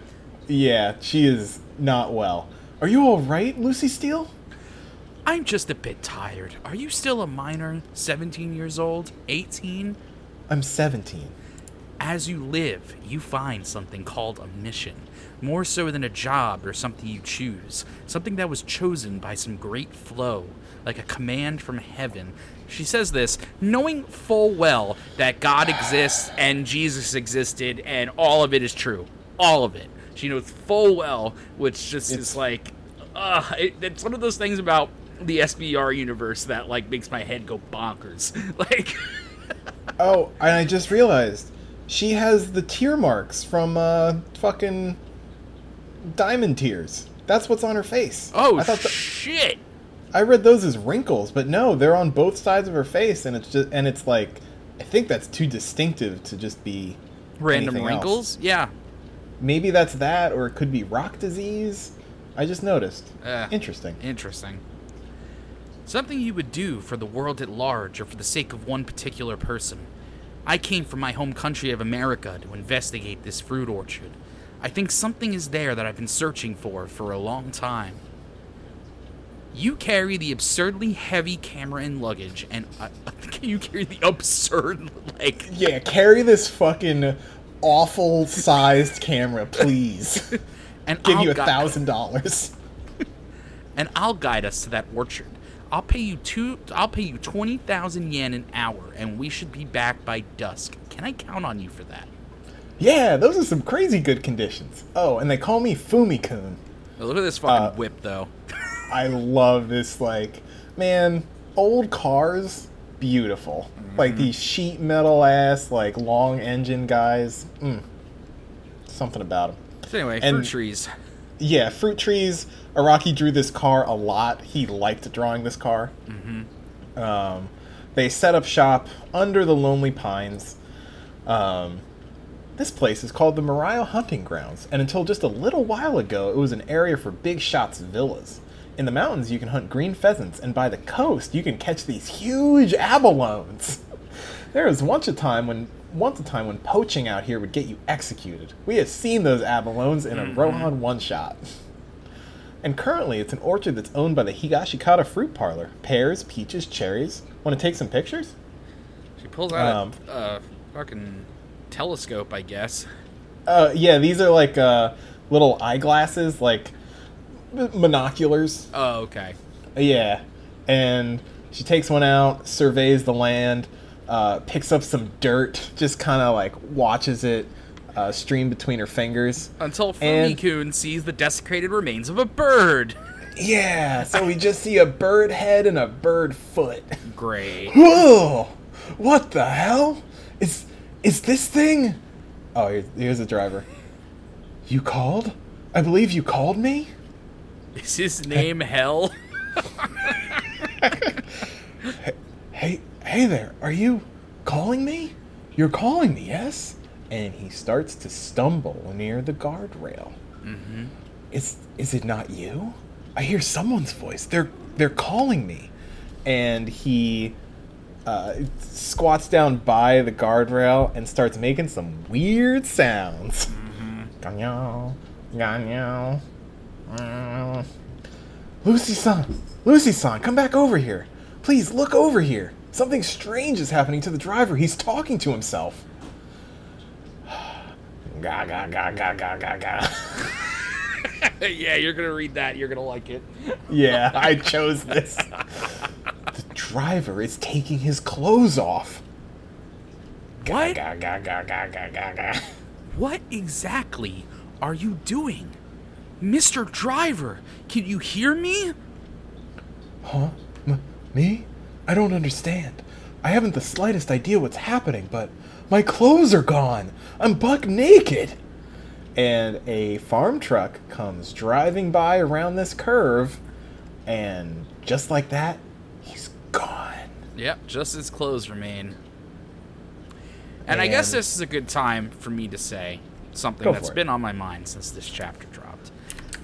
Yeah, she is not well. Are you all right, Lucy Steele? I'm just a bit tired. Are you still a minor? 17 years old? 18? I'm 17. As you live, you find something called a mission. More so than a job or something you choose. Something that was chosen by some great flow, like a command from heaven. She says this knowing full well that God exists and Jesus existed and all of it is true. All of it. She knows full well, which just It's- is like, uh, it, it's one of those things about the SBR universe that like makes my head go bonkers. Like, Oh, and I just realized she has the tear marks from uh fucking diamond tears. That's what's on her face. oh I thought th- shit! I read those as wrinkles, but no, they're on both sides of her face, and it's just and it's like I think that's too distinctive to just be Random anything else. wrinkles? Yeah. Maybe that's that, or it could be rock disease. I just noticed. Uh, Interesting. Interesting. Something you would do for the world at large or for the sake of one particular person. I came from my home country of America to investigate this fruit orchard. I think something is there that I've been searching for for a long time. You carry the absurdly heavy camera and luggage, and I, I you carry the absurd, like, Yeah, carry this fucking awful sized camera, please. and Give I'll you a thousand dollars. and I'll guide us to that orchard. I'll pay you two. I'll pay you twenty thousand yen an hour, and we should be back by dusk. Can I count on you for that? Yeah, those are some crazy good conditions. Oh, and they call me Fumi-kun. Look at this fucking Uh, whip, though. I love this, like, man, old cars, beautiful. Like these sheet metal ass, like, long engine guys. Mm. Something about them. So anyway, and- fruit trees. Yeah, fruit trees. Araki drew this car a lot. He liked drawing this car. Mm-hmm. Um, they set up shop under the Lonely Pines. Um, this place is called the Morio Hunting Grounds, and until just a little while ago, it was an area for big shots villas. In the mountains, you can hunt green pheasants, and by the coast, you can catch these huge abalones. There was once a time when once a time when poaching out here would get you executed. We have seen those abalones in a Rohan one shot. And currently, it's an orchard that's owned by the Higashikata Fruit Parlor. Pears, peaches, cherries. Want to take some pictures? She pulls out um, a uh, fucking telescope, I guess. Uh, yeah, these are like uh, little eyeglasses, like monoculars. Oh, okay. Yeah, and she takes one out, surveys the land, uh, picks up some dirt, just kind of like watches it uh, stream between her fingers. Until Fumi-kun sees the desecrated remains of a bird. Yeah, so we just see a bird head and a bird foot. Great. Whoa! What the hell? Is is this thing? Oh, here's, here's the driver. You called? I believe you called me. Is his name Hell? Hey, hey there. Are you calling me? You're calling me, yes? And he starts to stumble near the guardrail. Mm-hmm. Is is it not you? I hear someone's voice. They're they're calling me. And he uh, squats down by the guardrail and starts making some weird sounds. Ganyo, ganyo. Mm. Lucy-san, Lucy-san, come back over here. Please look over here. Something strange is happening to the driver. He's talking to himself. Ga ga ga ga ga ga ga. yeah, you're gonna read that. You're gonna like it. yeah, I chose this. The driver is taking his clothes off. What? Ga ga ga ga ga ga ga. What exactly are you doing? Mr. Driver, can you hear me? Huh? M- me? I don't understand. I haven't the slightest idea what's happening, but my clothes are gone. I'm buck naked. And a farm truck comes driving by around this curve, and just like that, he's gone. Yep, just his clothes remain. And, I guess this is a good time for me to say something that's been on my mind since this chapter dropped.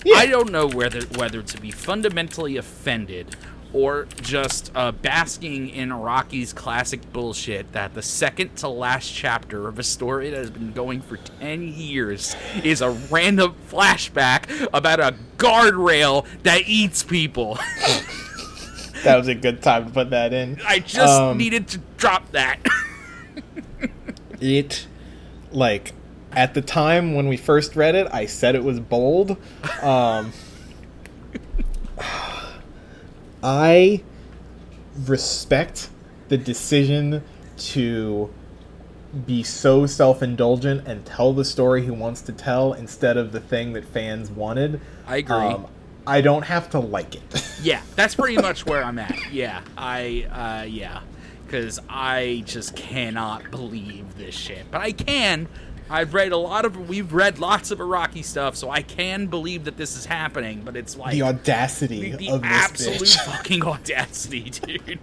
Yeah. I don't know whether whether to be fundamentally offended or just uh, basking in Araki's classic bullshit that the second to last chapter of a story that has been going for 10 years is a random flashback about a guardrail that eats people. That was a good time to put that in. I just Um, needed to drop that. it like at the time when we first read it i said it was bold um i respect the decision to be so self-indulgent and tell the story he wants to tell instead of the thing that fans wanted I agree. um, i don't have to like it Yeah, that's pretty much where I'm at. Yeah, I, uh, yeah. Because I just cannot believe this shit. But I can. I've read a lot of, we've read lots of Araki stuff, so I can believe that this is happening, but it's like. the audacity the, the of this absolute fucking audacity, dude.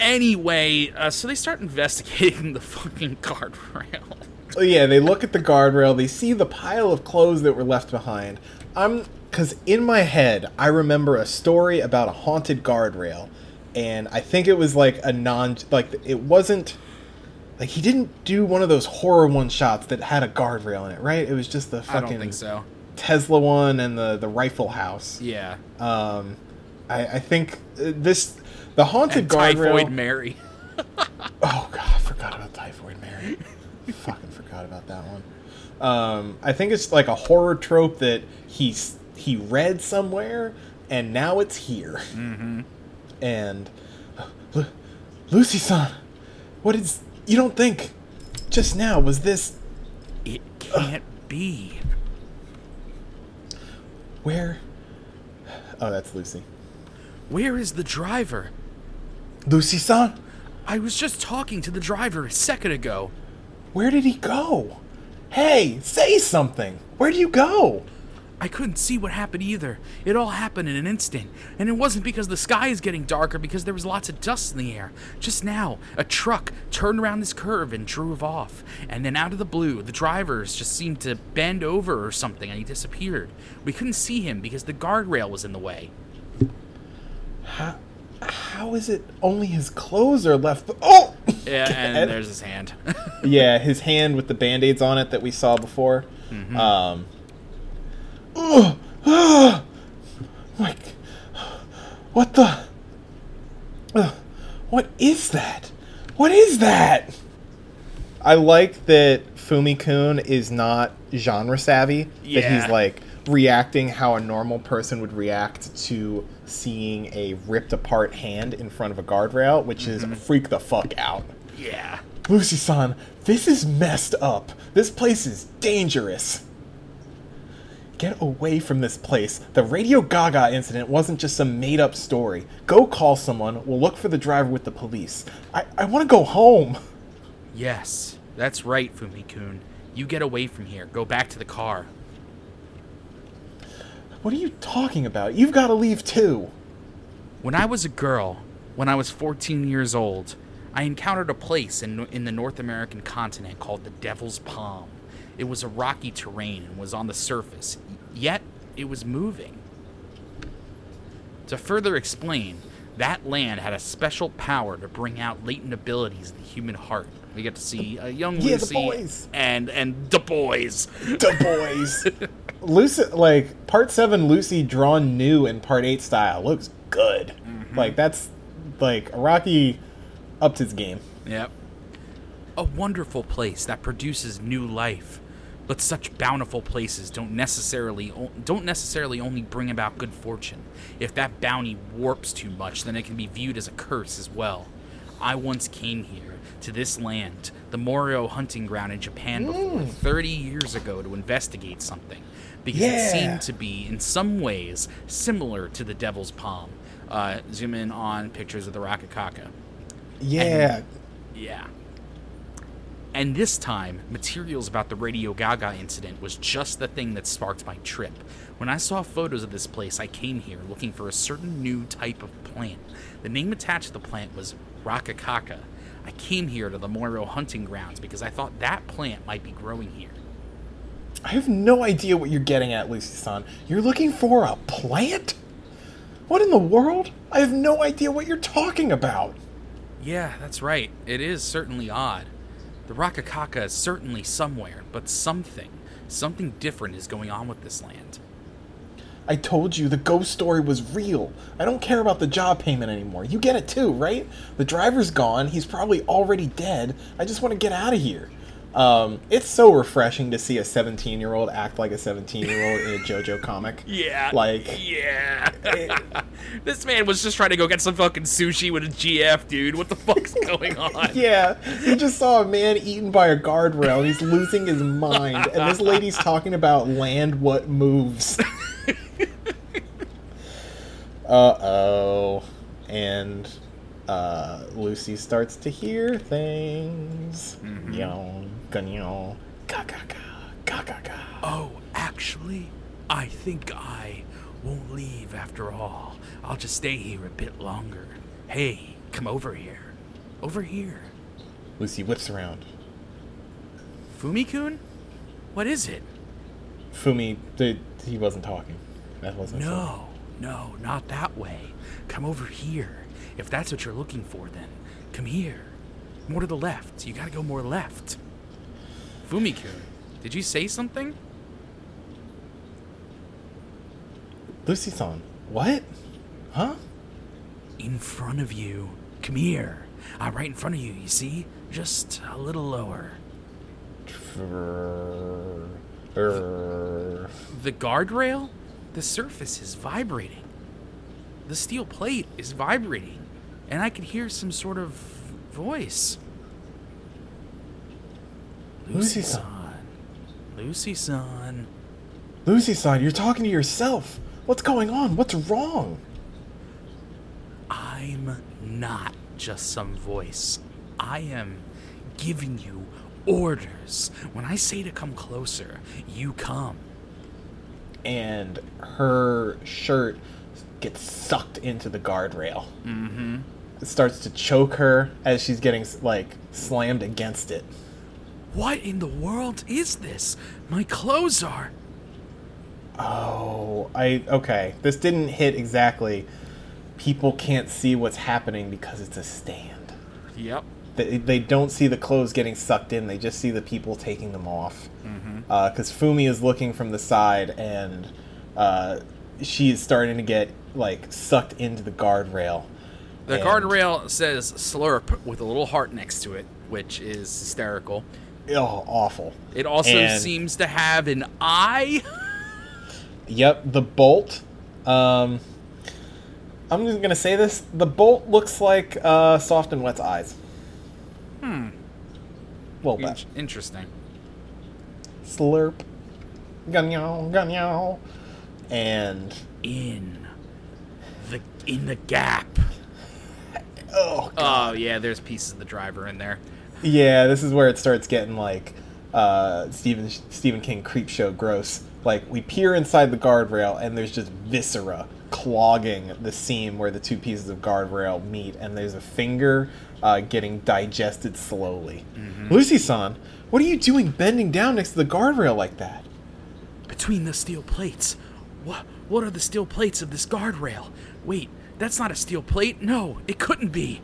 anyway, uh, so they start investigating the fucking guardrail. Oh yeah, they look at the guardrail. They see the pile of clothes that were left behind. I'm because in my head I remember a story about a haunted guardrail, and I think it was like a non like it wasn't like he didn't do one of those horror one shots that had a guardrail in it, right? It was just the I fucking don't think so. Tesla one and the the rifle house. Yeah. Um, I, I think uh, this the haunted And guardrail. Typhoid Mary. Oh god, I forgot about Typhoid Mary. Fucking forgot about that one. Um, I think it's like a horror trope that he's he read somewhere and now it's here. Mm-hmm. And Lu- Lucy-san, what is? You don't think just now was this It can't be. where? Oh, that's Lucy. Where is the driver? Lucy-san, I was just talking to the driver a second ago. where did he go? Hey, say something. Where do you go? I couldn't see what happened either. It all happened in an instant. And it wasn't because the sky is getting darker, because there was lots of dust in the air. Just now, a truck turned around this curve and drove off. And then out of the blue, the drivers just seemed to bend over or something and he disappeared. We couldn't see him because the guardrail was in the way. How, how is it only his clothes are left? Oh! Yeah, and there's his hand. yeah, his hand with the band-aids on it that we saw before. Um, ugh, ah, like, what the? Ugh, what is that? What is that? I like that Fumi-kun is not genre savvy. Yeah. That he's like reacting how a normal person would react to seeing a ripped apart hand in front of a guardrail, which is freak the fuck out. yeah. Lucy san, this is messed up. This place is dangerous. Get away from this place. The Radio Gaga incident wasn't just some made up story. Go call someone. We'll look for the driver with the police. I, I want to go home. Yes, that's right, Fumi-kun. You get away from here. Go back to the car. What are you talking about? You've got to leave too. When I was a girl, when I was 14 years old, I encountered a place in, in the North American continent called the Devil's Palm. It was a rocky terrain and was on the surface, yet it was moving. To further explain, that land had a special power to bring out latent abilities in the human heart. We get to see a young Yeah, Lucy and and the boys. The boys. Lucy, like part seven, Lucy drawn new in part eight style looks good. Mm-hmm. Like that's like Araki upped his game. Yep. A wonderful place that produces new life. But such bountiful places don't necessarily don't necessarily only bring about good fortune. If that bounty warps too much, then it can be viewed as a curse as well. I once came here to this land, the Morio hunting ground in Japan before 30 years ago to investigate something because it seemed to be in some ways similar to the Devil's Palm. Uh, zoom in on pictures of the Rokakaka. Yeah, Yeah. And this time, materials about the Radio Gaga incident was just the thing that sparked my trip. When I saw photos of this place, I came here looking for a certain new type of plant. The name attached to the plant was Rokakaka. I came here to the Morio hunting grounds because I thought that plant might be growing here. I have no idea what you're getting at, Lucy-san. You're looking for a plant? What in the world? I have no idea what you're talking about. Yeah, that's right. It is certainly odd. The Rokakaka is certainly somewhere, but something, something different is going on with this land. I told you the ghost story was real. I don't care about the job payment anymore. You get it too, right? The driver's gone. He's probably already dead. I just want to get out of here. Um, it's so refreshing to see a 17 year old act like a 17 year old in a JoJo comic. Yeah. Like, yeah. This man was just trying to go get some fucking sushi with a GF, dude. What the fuck's going on? yeah, he just saw a man eaten by a guardrail and he's losing his mind. And this lady's talking about land what moves. uh oh. And uh, Lucy starts to hear things. Yawn, ganyon, ga ga ga, ga ga ga. Oh, actually, I think I won't leave after all. I'll just stay here a bit longer. Hey, come over here. Over here. Lucy whips around. Fumi-kun? What is it? Fumi, the, he wasn't talking. That wasn't. No, no, not that way. Come over here. If that's what you're looking for, then come here. More to the left. You gotta go more left. Fumi-kun, did you say something? Lucy-san, what? Huh? In front of you. Come here. I'm right in front of you, you see? Just a little lower. Er, The guardrail? The surface is vibrating. The steel plate is vibrating. And I could hear some sort of voice. Lucy-san. Lucy-san. Lucy-san, you're talking to yourself. What's going on? What's wrong? I'm not just some voice. I am giving you orders. When I say to come closer, you come. And her shirt gets sucked into the guardrail. Mm-hmm. It starts to choke her as she's getting like slammed against it. What in the world is this? My clothes are. Oh, I okay. This didn't hit exactly. People can't see what's happening because it's a stand. Yep. They, they don't see the clothes getting sucked in. They just see the people taking them off. Because Fumi is looking from the side and uh, she is starting to get like sucked into the guardrail. The And- guardrail says slurp with a little heart next to it, which is hysterical. Oh, awful. It also And- seems to have an eye. Yep, the bolt. Um, I'm just gonna say this: the bolt looks like uh, soft and wet's eyes. Hmm. Well. In- interesting. slurp, ganyo, ganyo, and In the in the gap. oh, Oh yeah, there's pieces of the driver in there. yeah, this is where it starts getting like uh, Stephen Stephen King creep show gross. Like we peer inside the guardrail, and there's just viscera clogging the seam where the two pieces of guardrail meet, and there's a finger uh, getting digested slowly. Lucy-san, what are you doing bending down next to the guardrail like that? Between the steel plates. What what are the steel plates of this guardrail? Wait, that's not a steel plate. No, it couldn't be.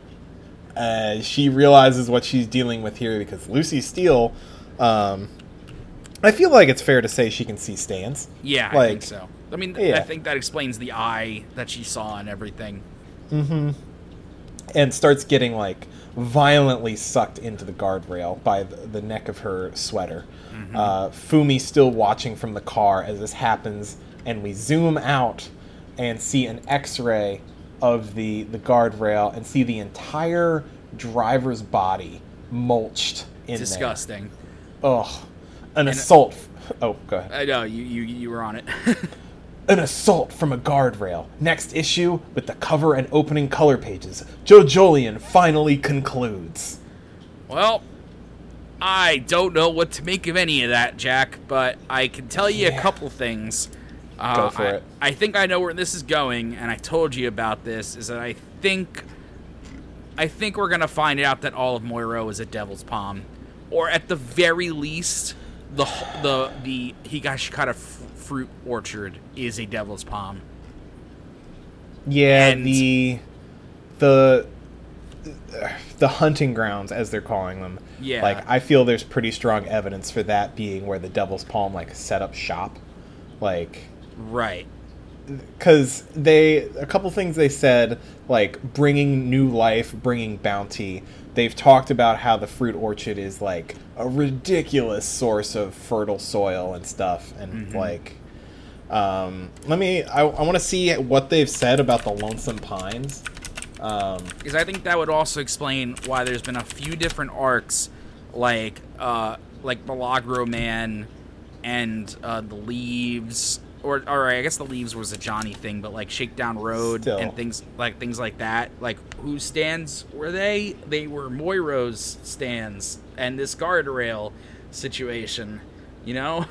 uh, she realizes what she's dealing with here because Lucy Steele, um, I feel like it's fair to say she can see stands. Yeah, I Like, think so. I mean, yeah. I think that explains the eye that she saw and everything. and starts getting like violently sucked into the guardrail by the, the neck of her sweater. Uh, Fumi still watching from the car as this happens, and we zoom out and see an X-ray of the the guardrail and see the entire driver's body mulched in Disgusting. there. Ugh, an assault. Oh, go ahead. I know you you you were on it. An assault from a guardrail. Next issue with the cover and opening color pages. JoJolion finally concludes. well, I don't know what to make of any of that, Jack, but I can tell you Yeah. a couple things. Uh, Go for I, it. I think I know where this is going, and I told you about this. Is that I think, I think we're gonna find out that all of Morio is a Devil's Palm, or at the very least, the the the Higashikata fruit orchard is a Devil's Palm. Yeah, And- the the the hunting grounds, as they're calling them. Yeah. Like I feel there's pretty strong evidence for that being where the Devil's Palm like set up shop, like Right. Because they a couple things they said like bringing new life, bringing bounty. They've talked about how the fruit orchard is like a ridiculous source of fertile soil and stuff, and like. Um, let me. I, I want to see what they've said about the Lonesome Pines. Um, because I think that would also explain why there's been a few different arcs, like uh, like Milagro Man and uh, the Leaves, or or I guess the Leaves was a Johnny thing, but like Shakedown Road Still. and things like things like that. Like whose stands were they? They were Morio's stands, and this guardrail situation. You know?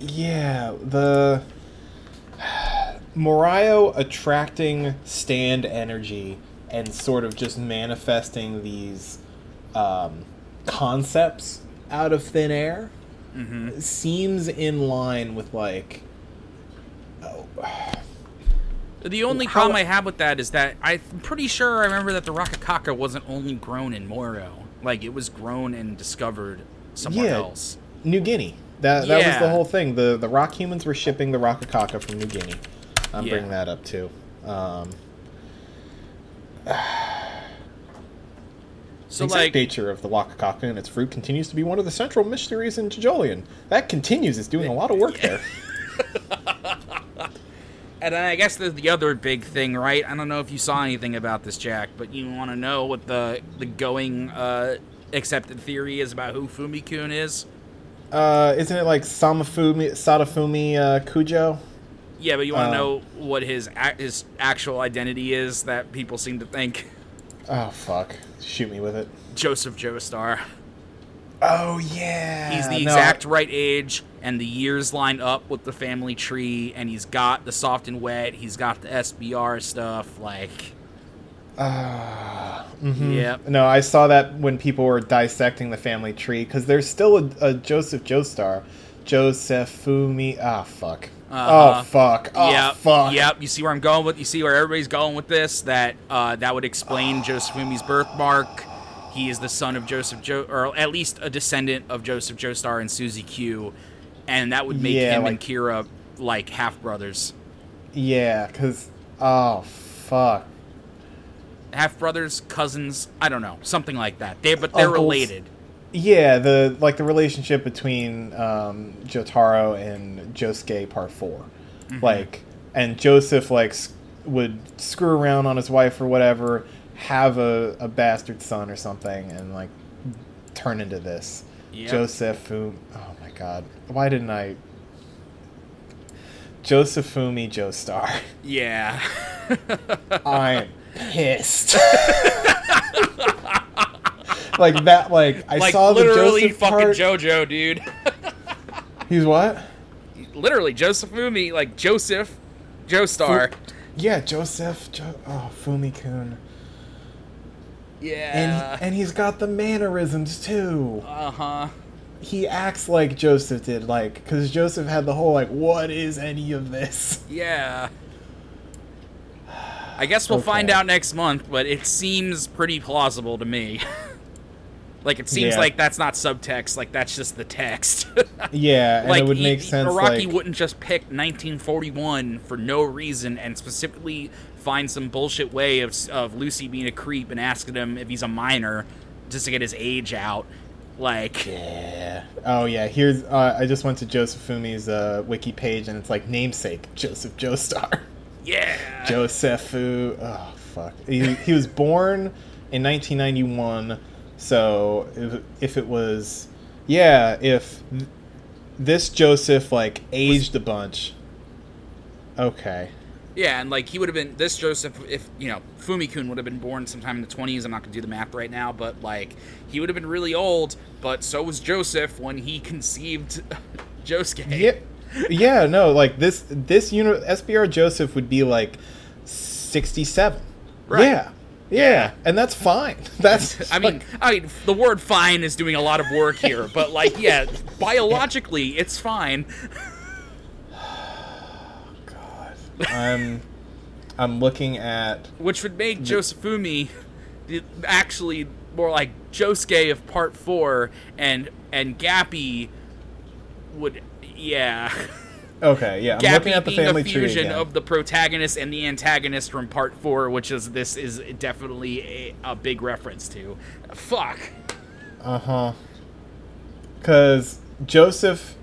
Yeah, the Morio attracting stand energy and sort of just manifesting these um, concepts out of thin air seems in line with like The only How- problem I have with that is that I'm pretty sure I remember that the Rokakaka wasn't only grown in Morio. Like, it was grown and discovered somewhere Yeah. else. New Guinea. That that was the whole thing. The the rock humans were shipping the Rokakaka from New Guinea. I'm Yeah. bringing that up too. Um, So, the exact like, nature of the Rokakaka and its fruit continues to be one of the central mysteries in JoJolion. That continues It's doing a lot of work there. and I guess there's the other big thing, right? I don't know if you saw anything about this, Jack, but you want to know what the the going uh, accepted theory is about who Fumi-kun is? Uh, isn't it like Samafumi, Sadafumi uh, Kujo? Yeah, but you want to Uh, know what his ac- his actual identity is that people seem to think Oh fuck! Shoot me with it. Joseph Joestar. Oh yeah. He's the No, exact right age, and the years line up with the family tree, and he's got the soft and wet. He's got the SBR stuff. Like, Ah, mhm. Yep. No, I saw that when people were dissecting the family tree because there's still a, a Joseph Joestar, Josefumi. Ah, fuck. Uh-huh. Oh fuck. Oh yep, fuck. yep. You see where I'm going with? You see where everybody's going with this? That uh, that would explain Joseph Fumi's birthmark. He is the son of Joseph Jo, or at least a descendant of Joseph Joestar and Susie Q, and that would make Yeah, him like- and Kira like half brothers. Yeah, because oh fuck. Half brothers, cousins. I don't know, something like that. They but they're Uncles. related. Yeah, the like the relationship between um, Jotaro and Josuke Part 4 Mm-hmm. like, and Joseph like would screw around on his wife or whatever, have a, a bastard son or something, and like turn into this. Yep. Joseph, who oh my god, why didn't I? Joseph Josefumi Joestar. Yeah. I'm pissed. like that, like I like saw the literally Joseph fucking part. JoJo, dude. He's what? literally Joseph Fumi, like Joseph Joestar. Yeah, Joseph. Jo- oh, Fumi-kun. Yeah. And and he's got the mannerisms too. uh huh. He acts like Joseph did, like because Joseph had the whole like, "What is any of this?" Yeah. I guess we'll find out next month, but it seems pretty plausible to me. like it seems Yeah. like that's not subtext, like that's just the text. Yeah, and like it would make he- sense. Araki like, wouldn't just pick 1941 for no reason and specifically find some bullshit way of of Lucy being a creep and asking him if he's a minor just to get his age out. Like, Yeah. Oh yeah. Here's. Uh, I just went to Joseph Fumi's uh, wiki page, and it's like namesake Joseph Joestar. yeah, Josephu. Oh fuck. He, he was born in 1991. So if, if it was, yeah, if th- this Joseph like aged a bunch. Okay. Yeah, and like he would have been this Joseph if you know Fumi Fumikun would have been born sometime in the twenties. I'm not gonna do the math right now, but like he would have been really old. But so was Joseph when he conceived Josuke. Yeah, yeah, no, like this this uni- SBR Joseph would be like sixty seven. Right. Yeah, yeah, and that's fine. That's I mean, I mean, the word "fine" is doing a lot of work here, but like, yeah, biologically, it's fine. I'm I'm looking at which would make Josefumi the- actually more like Josuke of Part Four, and and Gappy would, yeah, okay, yeah, I'm looking at the being a family tree fusion of the protagonist and the antagonist from Part Four, which is this is definitely a, a big reference to. Fuck. Uh huh. Because Joseph.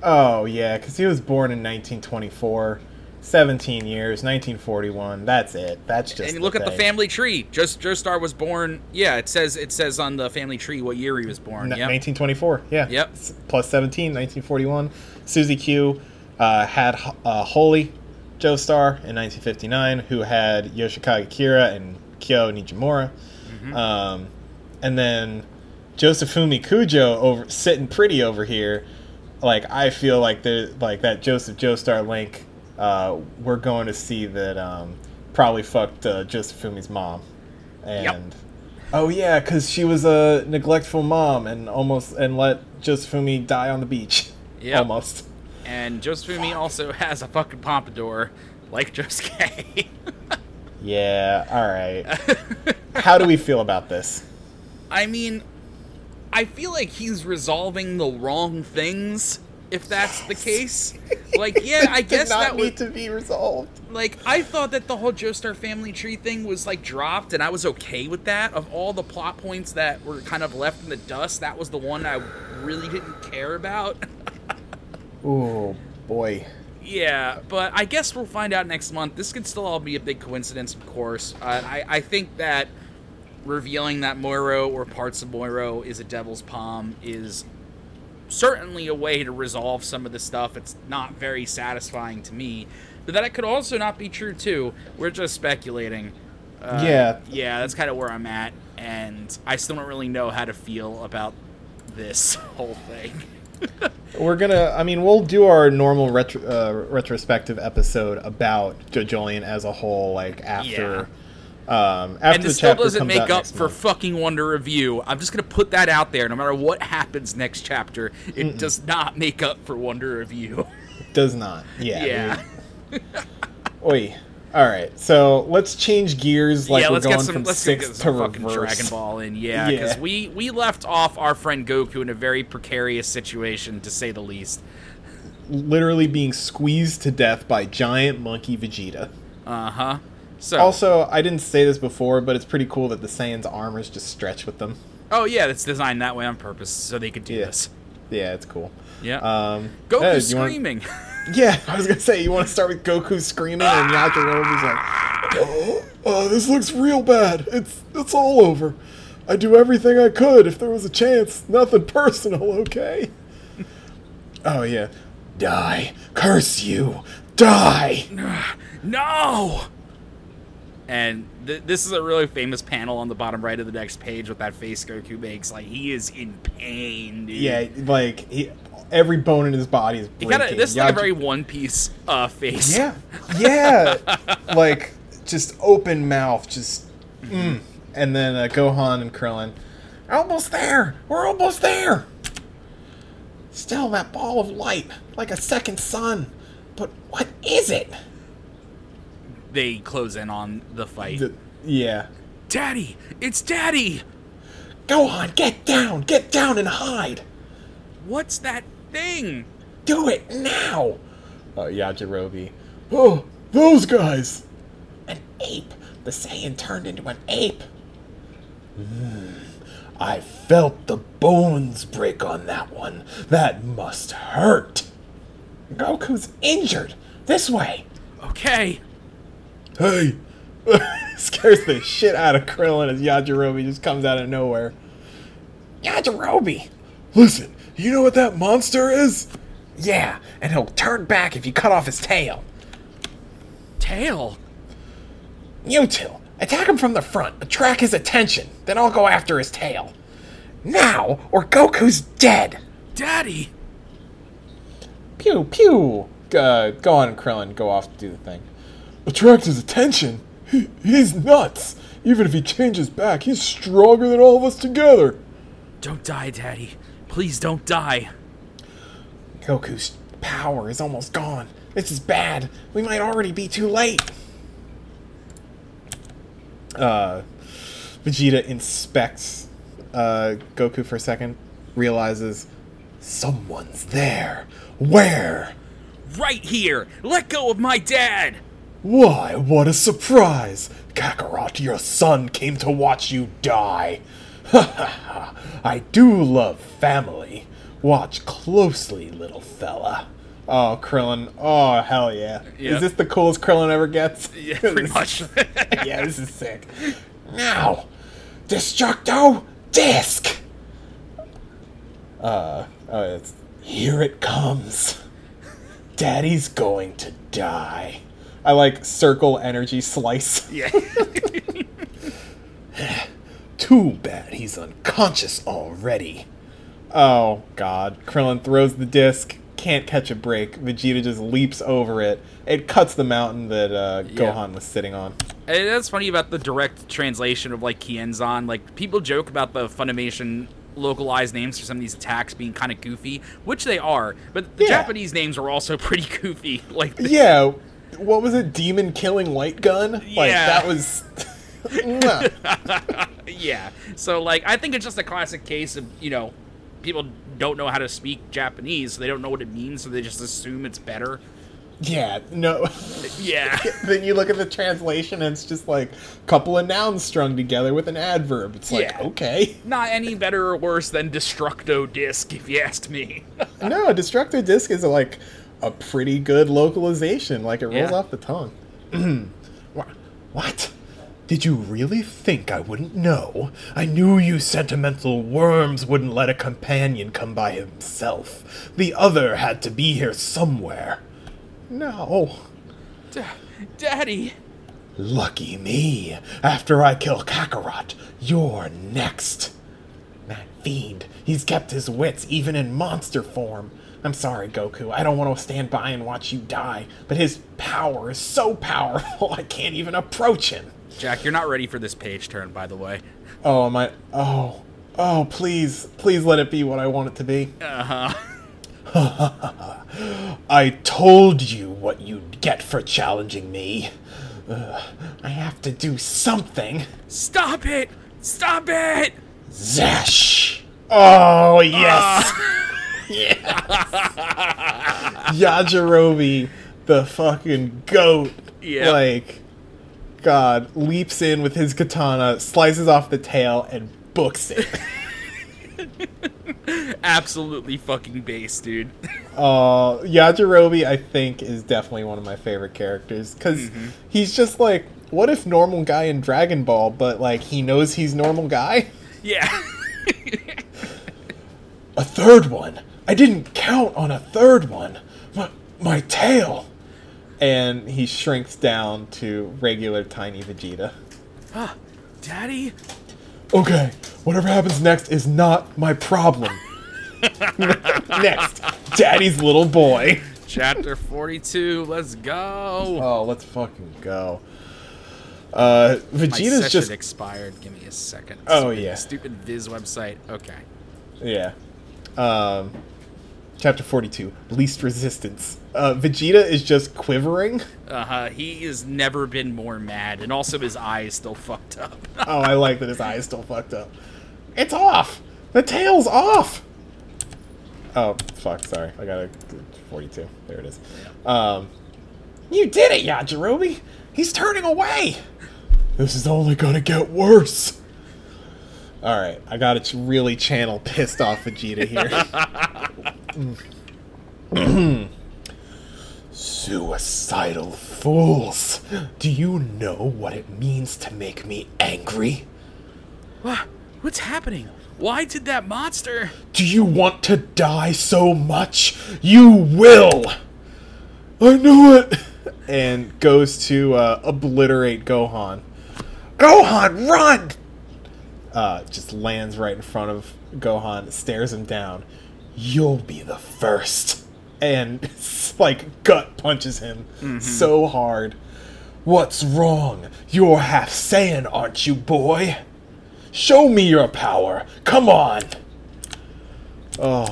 Oh, yeah, because he was born in 1924. 17 years, 1941. That's it. That's just. and you look at the family tree. Just Joestar was born. Yeah, it says it says on the family tree what year he was born. Yep. 1924. Yeah. Yep. Plus 17, 1941. Susie Q uh, had uh, Holy Joestar in 1959, who had Yoshikage Kira and Kyo Nijimura. Mm-hmm. Um, and then Josefumi Kujo over sitting pretty over here. Like I feel like the like that Joseph Joestar link. Uh, we're going to see that um, probably fucked uh, Josefumi's mom, and oh yeah, because she was a neglectful mom and almost and let Josefumi die on the beach. Yep. Almost. And Josefumi also has a fucking pompadour, like Josuke. Yeah. All right. How do we feel about this? I mean, I feel like he's resolving the wrong things. If that's the case, like, yeah, I guess that would need to be resolved. like I thought that the whole Joestar family tree thing was like dropped, and I was okay with that. Of all the plot points that were kind of left in the dust, that was the one I really didn't care about. Oh boy. yeah, but I guess we'll find out next month. This could still all be a big coincidence, of course. Uh, I I think that revealing that Morio or parts of Morio is a Devil's Palm is certainly a way to resolve some of the stuff. It's not very satisfying to me, but that could also not be true too. We're just speculating. Uh, Yeah. yeah, that's kind of where I'm at, and I still don't really know how to feel about this whole thing. We're gonna. I mean, we'll do our normal retro, uh, retrospective episode about JoJolion as a whole, like after. Um, after and the it still doesn't make up for month. fucking Wonder of U. I'm just gonna put that out there. No matter what happens next chapter, it does not make up for Wonder of U. Does not. Yeah. yeah, we- Oi. All right. So let's change gears. Like yeah. we're Let's going get some. from Let's six get to fucking reverse. Dragon Ball in. Yeah, because Yeah. we we left off our friend Goku in a very precarious situation, to say the least. Literally being squeezed to death by giant monkey Vegeta. Uh huh. So. Also, I didn't say this before, but it's pretty cool that the Saiyan's armors just stretch with them. oh yeah, it's designed that way on purpose so they could do Yeah. this. Yeah, it's cool. Yeah. Um, Ed, you wanna- screaming. Yeah, I was gonna say you want to start with Goku screaming and Yajirobe's like, "Oh, oh, this looks real bad. It's it's all over. I do everything I could if there was a chance. Nothing personal, okay?" Oh yeah, die, curse you, die. no. And th- this is a really famous panel on the bottom right of the next page with that face Goku makes. Like he is in pain, dude. Yeah, like he, every bone in his body is breaking. gotta. This is like a very One Piece uh, face. Yeah, yeah, like just open mouth, just. Mm. And then uh, Gohan and Krillin, almost there. We're almost there. Still that ball of light, like a second sun. But what is it? They close in on the fight. The- yeah. Daddy, it's Daddy. Gohan, get down, get down and hide. What's that thing? Do it now. Uh, Yajirobe. Oh, those guys. An ape. The Saiyan turned into an ape. Hmm. I felt the bones break on that one. That must hurt. Goku's injured. This way. Okay. Hey. Scares the shit out of Krillin as Yajirobe just comes out of nowhere. Yajirobe! Listen, you know what that monster is? Yeah, and he'll turn back if you cut off his tail. tail. You two, attack him from the front, attract his attention, then I'll go after his tail. Now, or Goku's dead! Daddy! Pew pew. Uh, go on, Krillin. Go off to do the thing. Attract his attention. He, he's nuts. Even if he changes back, he's stronger than all of us together. Don't die, Daddy. Please don't die. Goku's power is almost gone. This is bad. We might already be too late. Uh, Vegeta inspects uh, Goku for a second, realizes Someone's there. Where? Right here! Let go of my dad! Why, what a surprise! Kakarot, your son came to watch you die. Ha ha ha! I do love family. Watch closely, little fella. Oh, Krillin. Oh, hell yeah. Yep. Is this the coolest Krillin ever gets? Yeah, pretty much. yeah, this is sick. Now, Destructo Disc! Uh, oh, it's. Here it comes. Daddy's going to die. I like circle energy slice. yeah. Too bad he's unconscious already. Oh, God. Krillin throws the disc, can't catch a break. Vegeta just leaps over it. It cuts the mountain that uh, Yeah. Gohan was sitting on. And that's funny about the direct translation of like Kienzan. Like people joke about the Funimation localized names for some of these attacks being kind of goofy, which they are. But the Yeah. Japanese names are also pretty goofy. Like Yeah. What was it? Demon killing light gun? Like, Yeah. that was. Yeah. So like I think it's just a classic case of, you know, people don't know how to speak Japanese, so they don't know what it means, so they just assume it's better. yeah, no. Yeah. then you look at the translation and it's just like a couple of nouns strung together with an adverb. It's like, Yeah. okay. Not any better or worse than Destructo Disc, if you asked me. No, Destructor Disc is like a pretty good localization. Like it rolls Yeah. off the tongue. Wha- What? Did you really think I wouldn't know? I knew you sentimental worms wouldn't let a companion come by himself. The other had to be here somewhere. No. D- Daddy. Lucky me. After I kill Kakarot, you're next. That fiend, he's kept his wits even in monster form. I'm sorry, Goku. I don't want to stand by and watch you die, but his power is so powerful I can't even approach him. Jack, you're not ready for this page turn, by the way. Oh, am I? Oh. Oh, please. Please let it be what I want it to be. Uh huh. I told you what you'd get for challenging me. Ugh, I have to do something. Stop it! Stop it! Zash! Oh, yes! Yajirobe, the fucking goat, Yeah. like, God, leaps in with his katana, slices off the tail, and books it. Absolutely fucking base, dude. uh, Yajirobe, I think, is definitely one of my favorite characters because he's just like, what if normal guy in Dragon Ball, but like he knows he's normal guy? yeah. A third one! I didn't count on a third one! My, my tail! And he shrinks down to regular tiny Vegeta. Ah, Daddy? Okay, whatever happens next is not my problem. Next, Daddy's little boy. Chapter 42, let's go. Oh, let's fucking go. Uh, Vegeta's just expired. Give me a second. Oh, Stupid- yeah. Stupid Viz website. Okay. yeah. Um, chapter forty-two, least resistance. Uh, Vegeta is just quivering. Uh huh. He has never been more mad, and also his eye is still fucked up. Oh, I like that his eye is still fucked up. It's off. The tail's off. Oh fuck! Sorry, I got a forty-two. There it is. Um, You did it, Yajirobe! He's turning away! This is only gonna get worse! all right, I got to really channel pissed off Vegeta here. Suicidal fools! Do you know what it means to make me angry? what? What's happening? Why did that monster? Do you want to die so much? You will! I knew it! and goes to uh, obliterate Gohan. Gohan, run! Uh, just lands right in front of Gohan, stares him down. You'll be the first. And like gut punches him so hard. What's wrong? You're half Saiyan, aren't you, boy? Show me your power. Come on. Oh,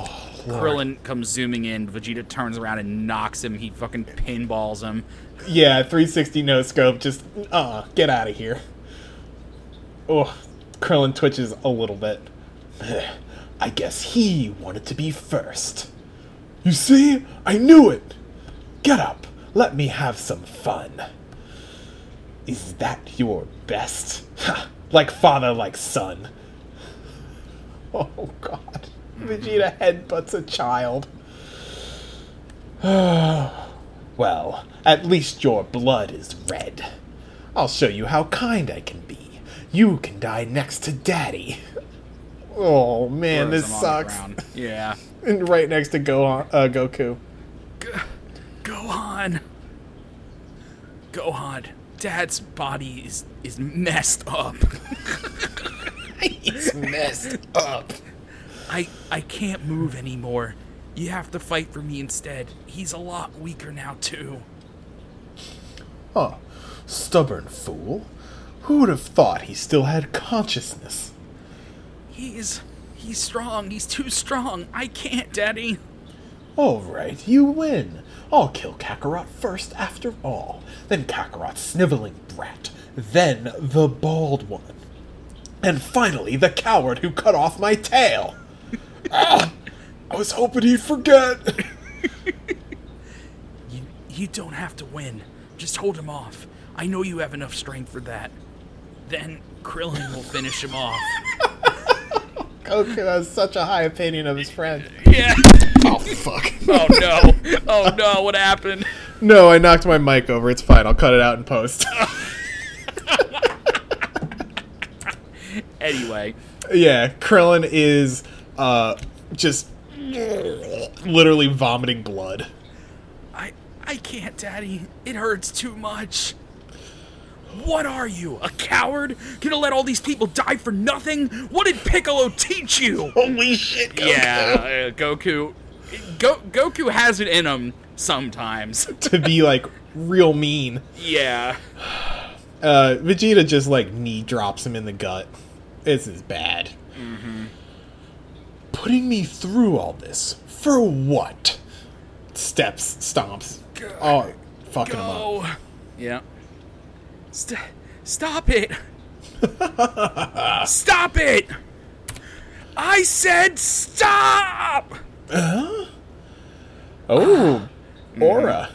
Lord. Krillin comes zooming in. Vegeta turns around and knocks him. He fucking pinballs him. Yeah, 360 no scope. Just uh, get out of here. Oh, Krillin twitches a little bit. I guess he wanted to be first. You see, I knew it. Get up. Let me have some fun. Is that your best? Ha, like father, like son. Oh God! Vegeta headbutts a child. Well, at least your blood is red. I'll show you how kind I can be. You can die next to Daddy. Oh man, this him on the sucks. Yeah. And right next to Gohan, uh, Goku. Gohan. Gohan. Dad's body is is messed up. He's messed up. I I can't move anymore. You have to fight for me instead. He's a lot weaker now too. Huh. Stubborn fool. Who'd have thought he still had consciousness? He's he's strong. He's too strong. I can't, Daddy. All right, you win. I'll kill Kakarot first after all. Then Kakarot's sniveling brat. Then the bald one. And finally, the coward who cut off my tail. ah, I was hoping he'd forget. You you don't have to win. Just hold him off. I know you have enough strength for that. Then Krillin will finish him off. Goku has such a high opinion of his friend. Yeah. Oh, fuck. Oh no. Oh no. What happened? No, I knocked my mic over. It's fine. I'll cut it out in post. Anyway, yeah, Krillin is uh, just literally vomiting blood. I I can't, Daddy. It hurts too much. What are you, a coward? Gonna let all these people die for nothing? What did Piccolo teach you? Holy shit, Yeah, uh, Goku. Go- Goku has it in him sometimes. to be like real mean. Yeah. Uh, Vegeta just like knee drops him in the gut. This is bad. Putting me through all this for what? Steps, stomps. Oh, fucking him up. Yeah. St- stop it. stop it. I said stop. Huh? Oh, uh, Aura.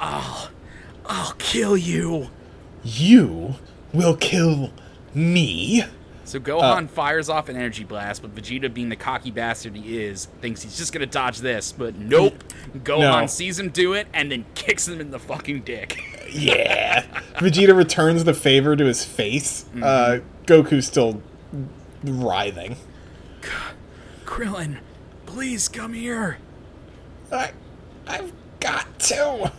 I'll kill you. You will kill me. So Gohan uh, fires off an energy blast, but Vegeta, being the cocky bastard he is, thinks he's just gonna dodge this. But nope. Gohan No. sees him do it and then kicks him in the fucking dick. Yeah. Vegeta returns the favor to his face. Uh, Goku's still writhing. Krillin, please come here. I, I've got to.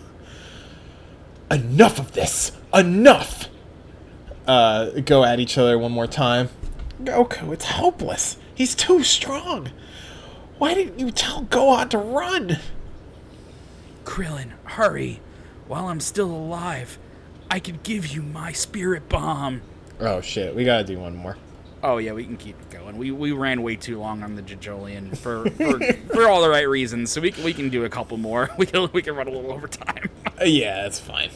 Enough of this. Enough. Uh, go at each other one more time. Goku, it's hopeless. He's too strong. Why didn't you tell Gohan to run? Krillin, hurry. While I'm still alive, I could give you my spirit bomb. Oh shit, we gotta do one more. Oh yeah, we can keep it going. We we ran way too long on the JoJolion for for, for all the right reasons, so we can, we can do a couple more. We can we can run a little over time. Uh, yeah, that's fine.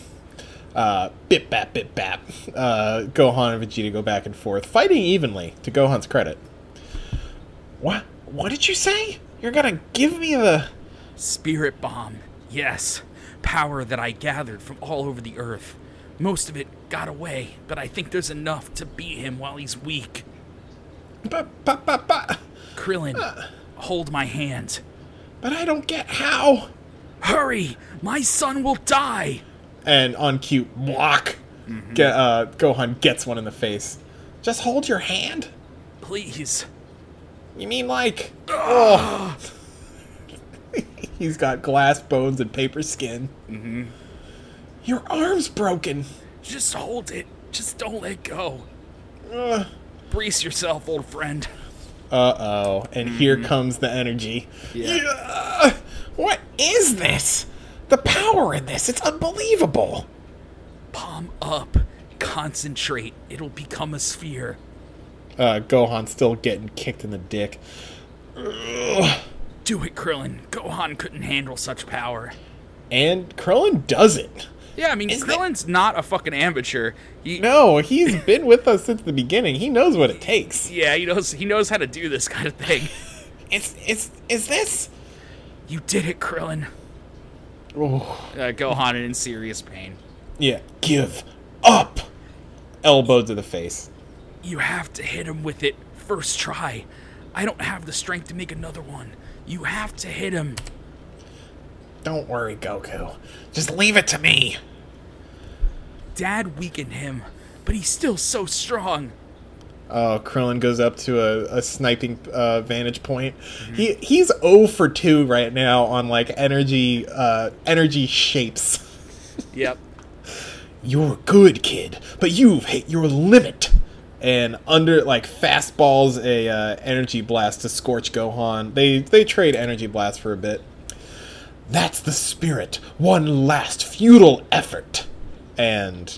Uh, bit bap, bit bap. Uh, Gohan and Vegeta go back and forth, fighting evenly, to Gohan's credit. What? What did you say? You're gonna give me the. Spirit bomb, yes, power that I gathered from all over the earth. Most of it got away, but I think there's enough to beat him while he's weak. Krillin, hold my hand. But I don't get how. Hurry! My son will die! And on cue, block. Get, uh, Gohan gets one in the face. Just hold your hand. Please. You mean like? Oh. He's got glass bones and paper skin. Mm-hmm. Your arm's broken. Just hold it. Just don't let go. Uh Brace yourself, old friend. Uh oh. And here comes the energy. Yeah. Yeah. What is this? The power in this, it's unbelievable. Palm up. Concentrate. It'll become a sphere. Uh, Gohan still getting kicked in the dick. Ugh. Do it, Krillin. Gohan couldn't handle such power. And Krillin does it. Yeah, I mean, Is that- Krillin's not a fucking amateur. He, No, he's been with us since the beginning. He knows what it takes. yeah, he knows he knows how to do this kind of thing. It's it's is this? You did it, Krillin. Oh, Uh, Gohan in serious pain. yeah. Give up. Elbow to the face. You have to hit him with it first try. I don't have the strength to make another one. You have to hit him. Don't worry, Goku. Just leave it to me. Dad weakened him, but he's still so strong. Oh, Krillin goes up to a, a sniping uh, vantage point. He he's 0 for 2 right now on like energy uh, energy shapes. Yep. You're good, kid, but you've hit your limit. And under like fastballs a uh, energy blast to Scorch Gohan. They they trade energy blast for a bit. That's the spirit. One last futile effort, and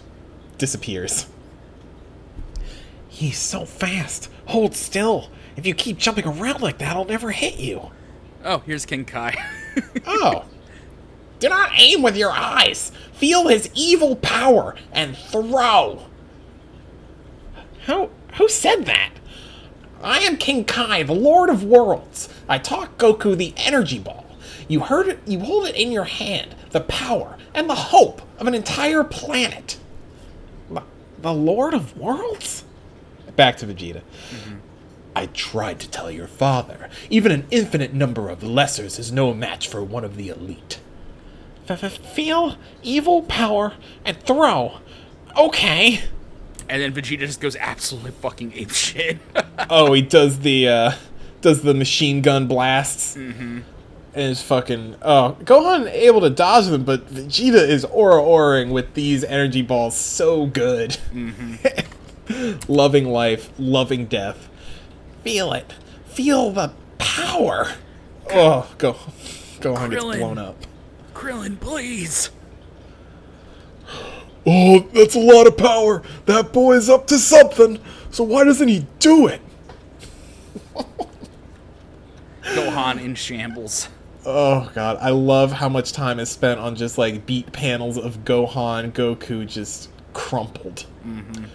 disappears. He's so fast. Hold still. If you keep jumping around like that, I'll never hit you. Oh, here's King Kai. Oh. Do not aim with your eyes. Feel his evil power and throw. Who who said that? I am King Kai, the Lord of Worlds. I taught Goku the energy ball. You heard it you hold it in your hand, the power and the hope of an entire planet. The, the Lord of Worlds? Back to Vegeta. Mm-hmm. I tried to tell your father. Even an infinite number of lessers is no match for one of the elite. F- feel evil power and throw. Okay. And then Vegeta just goes absolutely fucking ape shit. Oh, he does the uh does the machine gun blasts. Mm-hmm. And is fucking oh Gohan able to dodge them, but Vegeta is aura oraing with these energy balls so good. loving life, loving death. Feel it. Feel the power. Oh, go Gohan gets Krillin. blown up. Krillin, please. Oh, that's a lot of power. That boy is up to something. So why doesn't he do it? Gohan in shambles. Oh god, I love how much time is spent on just like beat panels of Gohan, Goku just crumpled. Mm-hmm.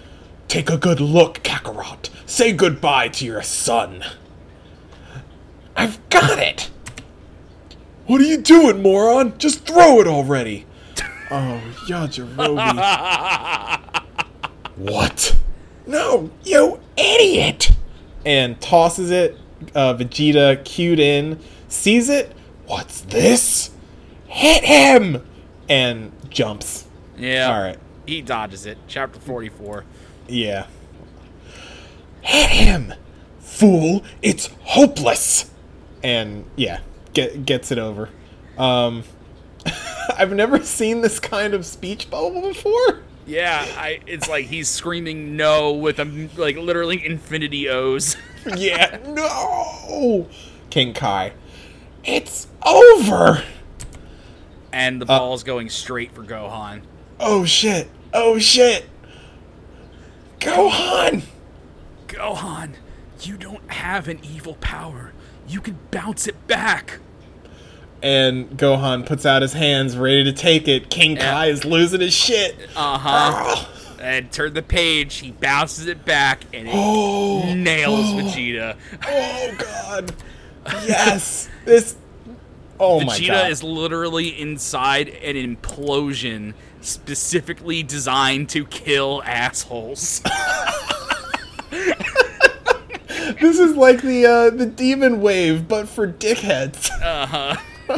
Take a good look, Kakarot. Say goodbye to your son. I've got it. What are you doing, moron? Just throw it already. Oh, Yajirobe. what? No, you idiot! And tosses it. Uh, Vegeta, cued in, sees it. What's this? Hit him! And jumps. Yeah. All right. He dodges it. Chapter 44. Yeah. Hit him! Fool, it's hopeless! And yeah, get, gets it over. Um, I've never seen this kind of speech bubble before. Yeah, I. It's like he's screaming no with a like literally infinity O's. Yeah, no! King Kai. It's over! and the uh, ball's going straight for Gohan. Oh shit! Oh shit! Gohan! Gohan, you don't have an evil power. You can bounce it back. And Gohan puts out his hands, ready to take it. King Yeah. Kai is losing his shit. Uh huh. And turn the page. He bounces it back, and it Oh, nails Vegeta. oh god! Yes, this. Oh my god! Vegeta is literally inside an implosion specifically designed to kill assholes. This is like the uh, the demon wave, but for dickheads.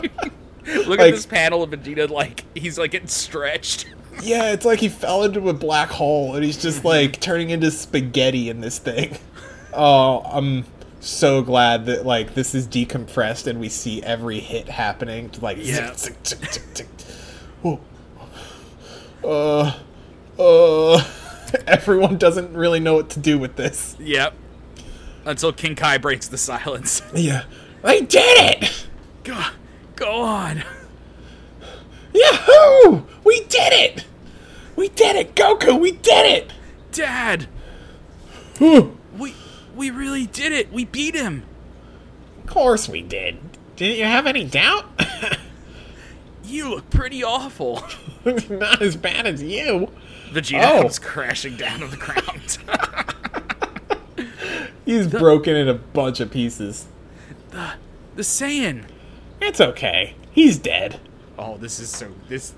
Look Like- at this panel of Vegeta, like he's like getting stretched. yeah, it's like he fell into a black hole and he's just like turning into spaghetti in this thing. Oh, I'm so glad that like this is decompressed and we see every hit happening. Like Yeah. zick, zick, zick, zick. Oh. Uh, uh, everyone doesn't really know what to do with this. Yep. Until King Kai breaks the silence. Yeah. I did it! Go, go on. Yahoo! We did it! We did it, Goku! We did it! Dad, we we really did it. We beat him. Of course we did. Didn't you have any doubt? You look pretty awful. Not as bad as you. Vegeta Oh. comes crashing down to the ground. He's broken in a bunch of pieces. the Saiyan. It's okay. He's dead. Oh, this is so this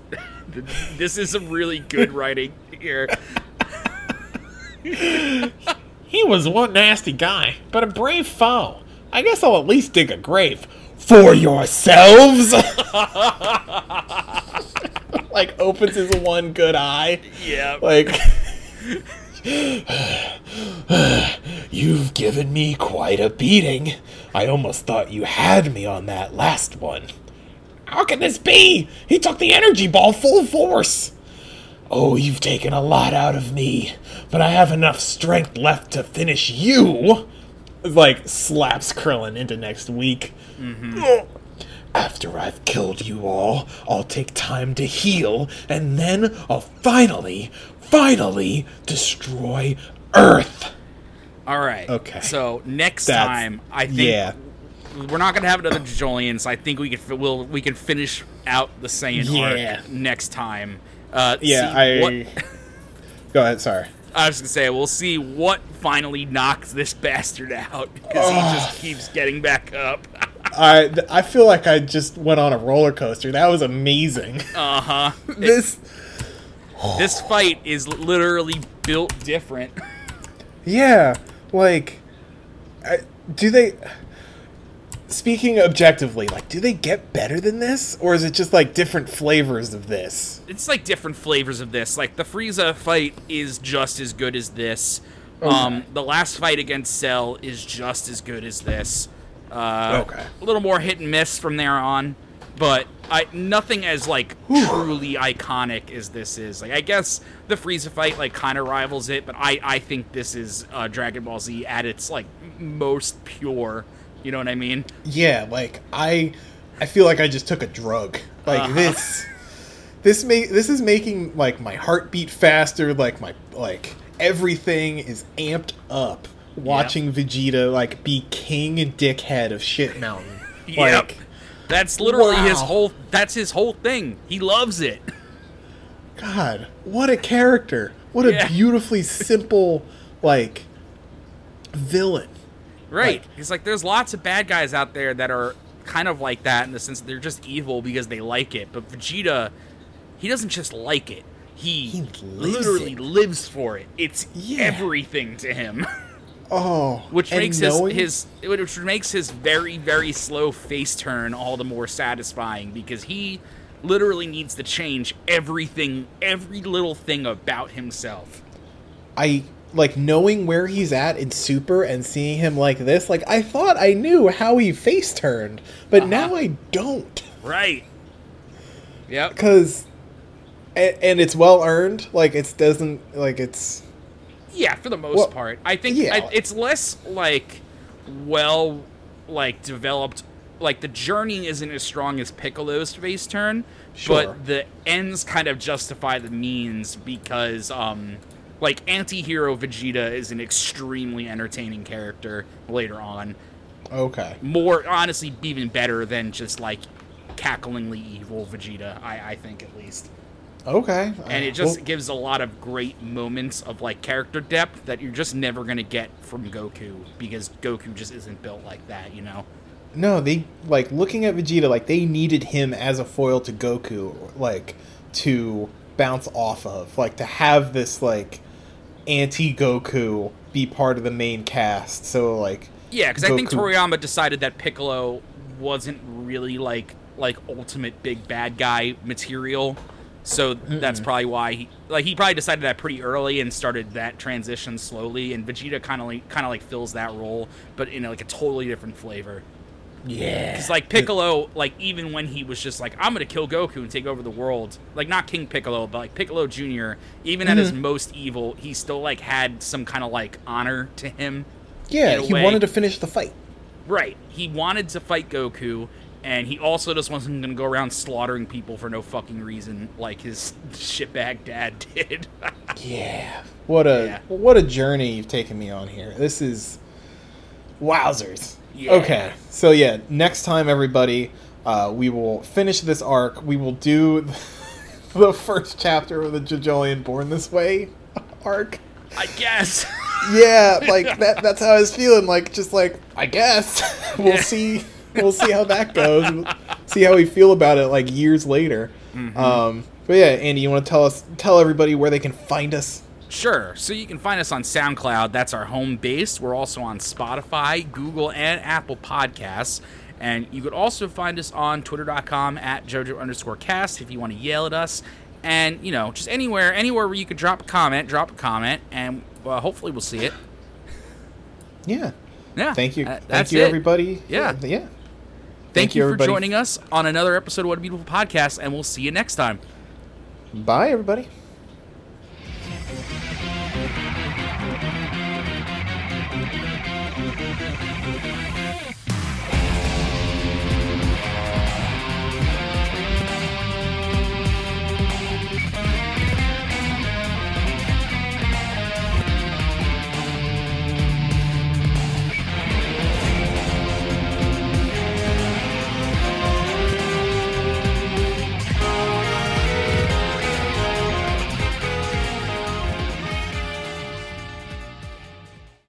this is some really good writing here. He was one nasty guy, but a brave foe. I guess I'll at least dig a grave for yourselves. Like, opens his one good eye. Yeah. Like, You've given me quite a beating. I almost thought you had me on that last one. How can this be? He took the energy ball full force. Oh, you've taken a lot out of me, but I have enough strength left to finish you. like slaps Krillin into next week. Mm-hmm. After I've killed you all, I'll take time to heal, and then I'll finally, finally destroy Earth. All right. Okay. So next That's- time, I think yeah. we're not gonna have another Jolians. I think we can we'll we can finish out the Saiyan Yeah. arc next time. Uh, Yeah, I. what- Go ahead. Sorry. I was gonna say we'll see what finally knocks this bastard out because he just keeps getting back up. I I feel like I just went on a roller coaster. That was amazing. Uh huh. this. This fight is literally built different. Yeah, like, I, do they? Speaking objectively, like, do they get better than this, or is it just like different flavors of this? It's like different flavors of this. Like the Frieza fight is just as good as this. Um, the last fight against Cell is just as good as this. Uh, Okay. A little more hit and miss from there on, but I nothing as like truly iconic as this is. Like I guess the Frieza fight like kind of rivals it, but I I think this is uh, Dragon Ball Z at its like most pure. You know what I mean? Yeah, like I, I feel like I just took a drug. Like Uh-huh. this, this make this is making like my heart beat faster. Like my like everything is amped up. Watching Vegeta like be king and dickhead of Shit Mountain. Yep. Like, That's literally his whole. That's his whole thing. He loves it. God, what a character! What a beautifully simple like villain. Right. Like- He's like, there's lots of bad guys out there that are kind of like that in the sense that they're just evil because they like it. But Vegeta, he doesn't just like it. He, He lives literally it. lives for it. It's Yeah. everything to him, Oh, which makes his his which makes his very very slow face turn all the more satisfying because he literally needs to change everything, every little thing about himself. I like knowing where he's at in Super and seeing him like this. Like I thought I knew how he face turned, but Uh-huh. now I don't. Right. Yep. Because, and, and it's well earned. Like it doesn't like it's Yeah, for the most Well, part. I think yeah. I, it's less like well like developed like the journey isn't as strong as Piccolo's face turn, Sure. but the ends kind of justify the means because um like anti-hero Vegeta is an extremely entertaining character later on. okay. More honestly even better than just like cacklingly evil Vegeta, I, I think at least Okay. and it just well, gives a lot of great moments of like character depth that you're just never gonna get from Goku because Goku just isn't built like that, you know. no, they like looking at Vegeta. Like they needed him as a foil to Goku, like to bounce off of, like to have this like anti Goku be part of the main cast. So like Yeah, because I think Toriyama decided that Piccolo wasn't really like like ultimate big bad guy material. So that's probably why he like he probably decided that pretty early and started that transition slowly. And Vegeta kind of like kind of like fills that role, but in like a totally different flavor. Yeah. It's like Piccolo, like even when he was just like, I'm gonna kill Goku and take over the world, like not King Piccolo, but like Piccolo Jr. Even at his Mm-hmm. most evil, he still like had some kind of like honor to him. yeah, he way. wanted to finish the fight. Right. He wanted to fight Goku, and he also just wasn't gonna go around slaughtering people for no fucking reason, like his shitbag dad did. Yeah. What a Yeah. what a journey you've taken me on here. This is wowzers. Yeah. Okay. So yeah, next time everybody, uh, we will finish this arc. We will do the first chapter of the JoJolion Born This Way arc. I guess. Yeah, like that that's how I was feeling, like just like I guess. we'll Yeah. see we'll see how that goes. We'll see how we feel about it like years later. Mm-hmm. Um but yeah, Andy, you want to tell us tell everybody where they can find us? Sure. So you can find us on SoundCloud. That's our home base. We're also on Spotify, Google, and Apple Podcasts. And you could also find us on twitter.com at JoJo underscore cast if you want to yell at us. And, you know, just anywhere, anywhere where you could drop a comment, drop a comment, and well, hopefully we'll see it. Yeah. Yeah. Thank you. Uh, Thank you it. everybody. Yeah. Yeah. Thank, Thank you, you, for joining us on another episode of What a Beautiful Podcast, and we'll see you next time. Bye everybody.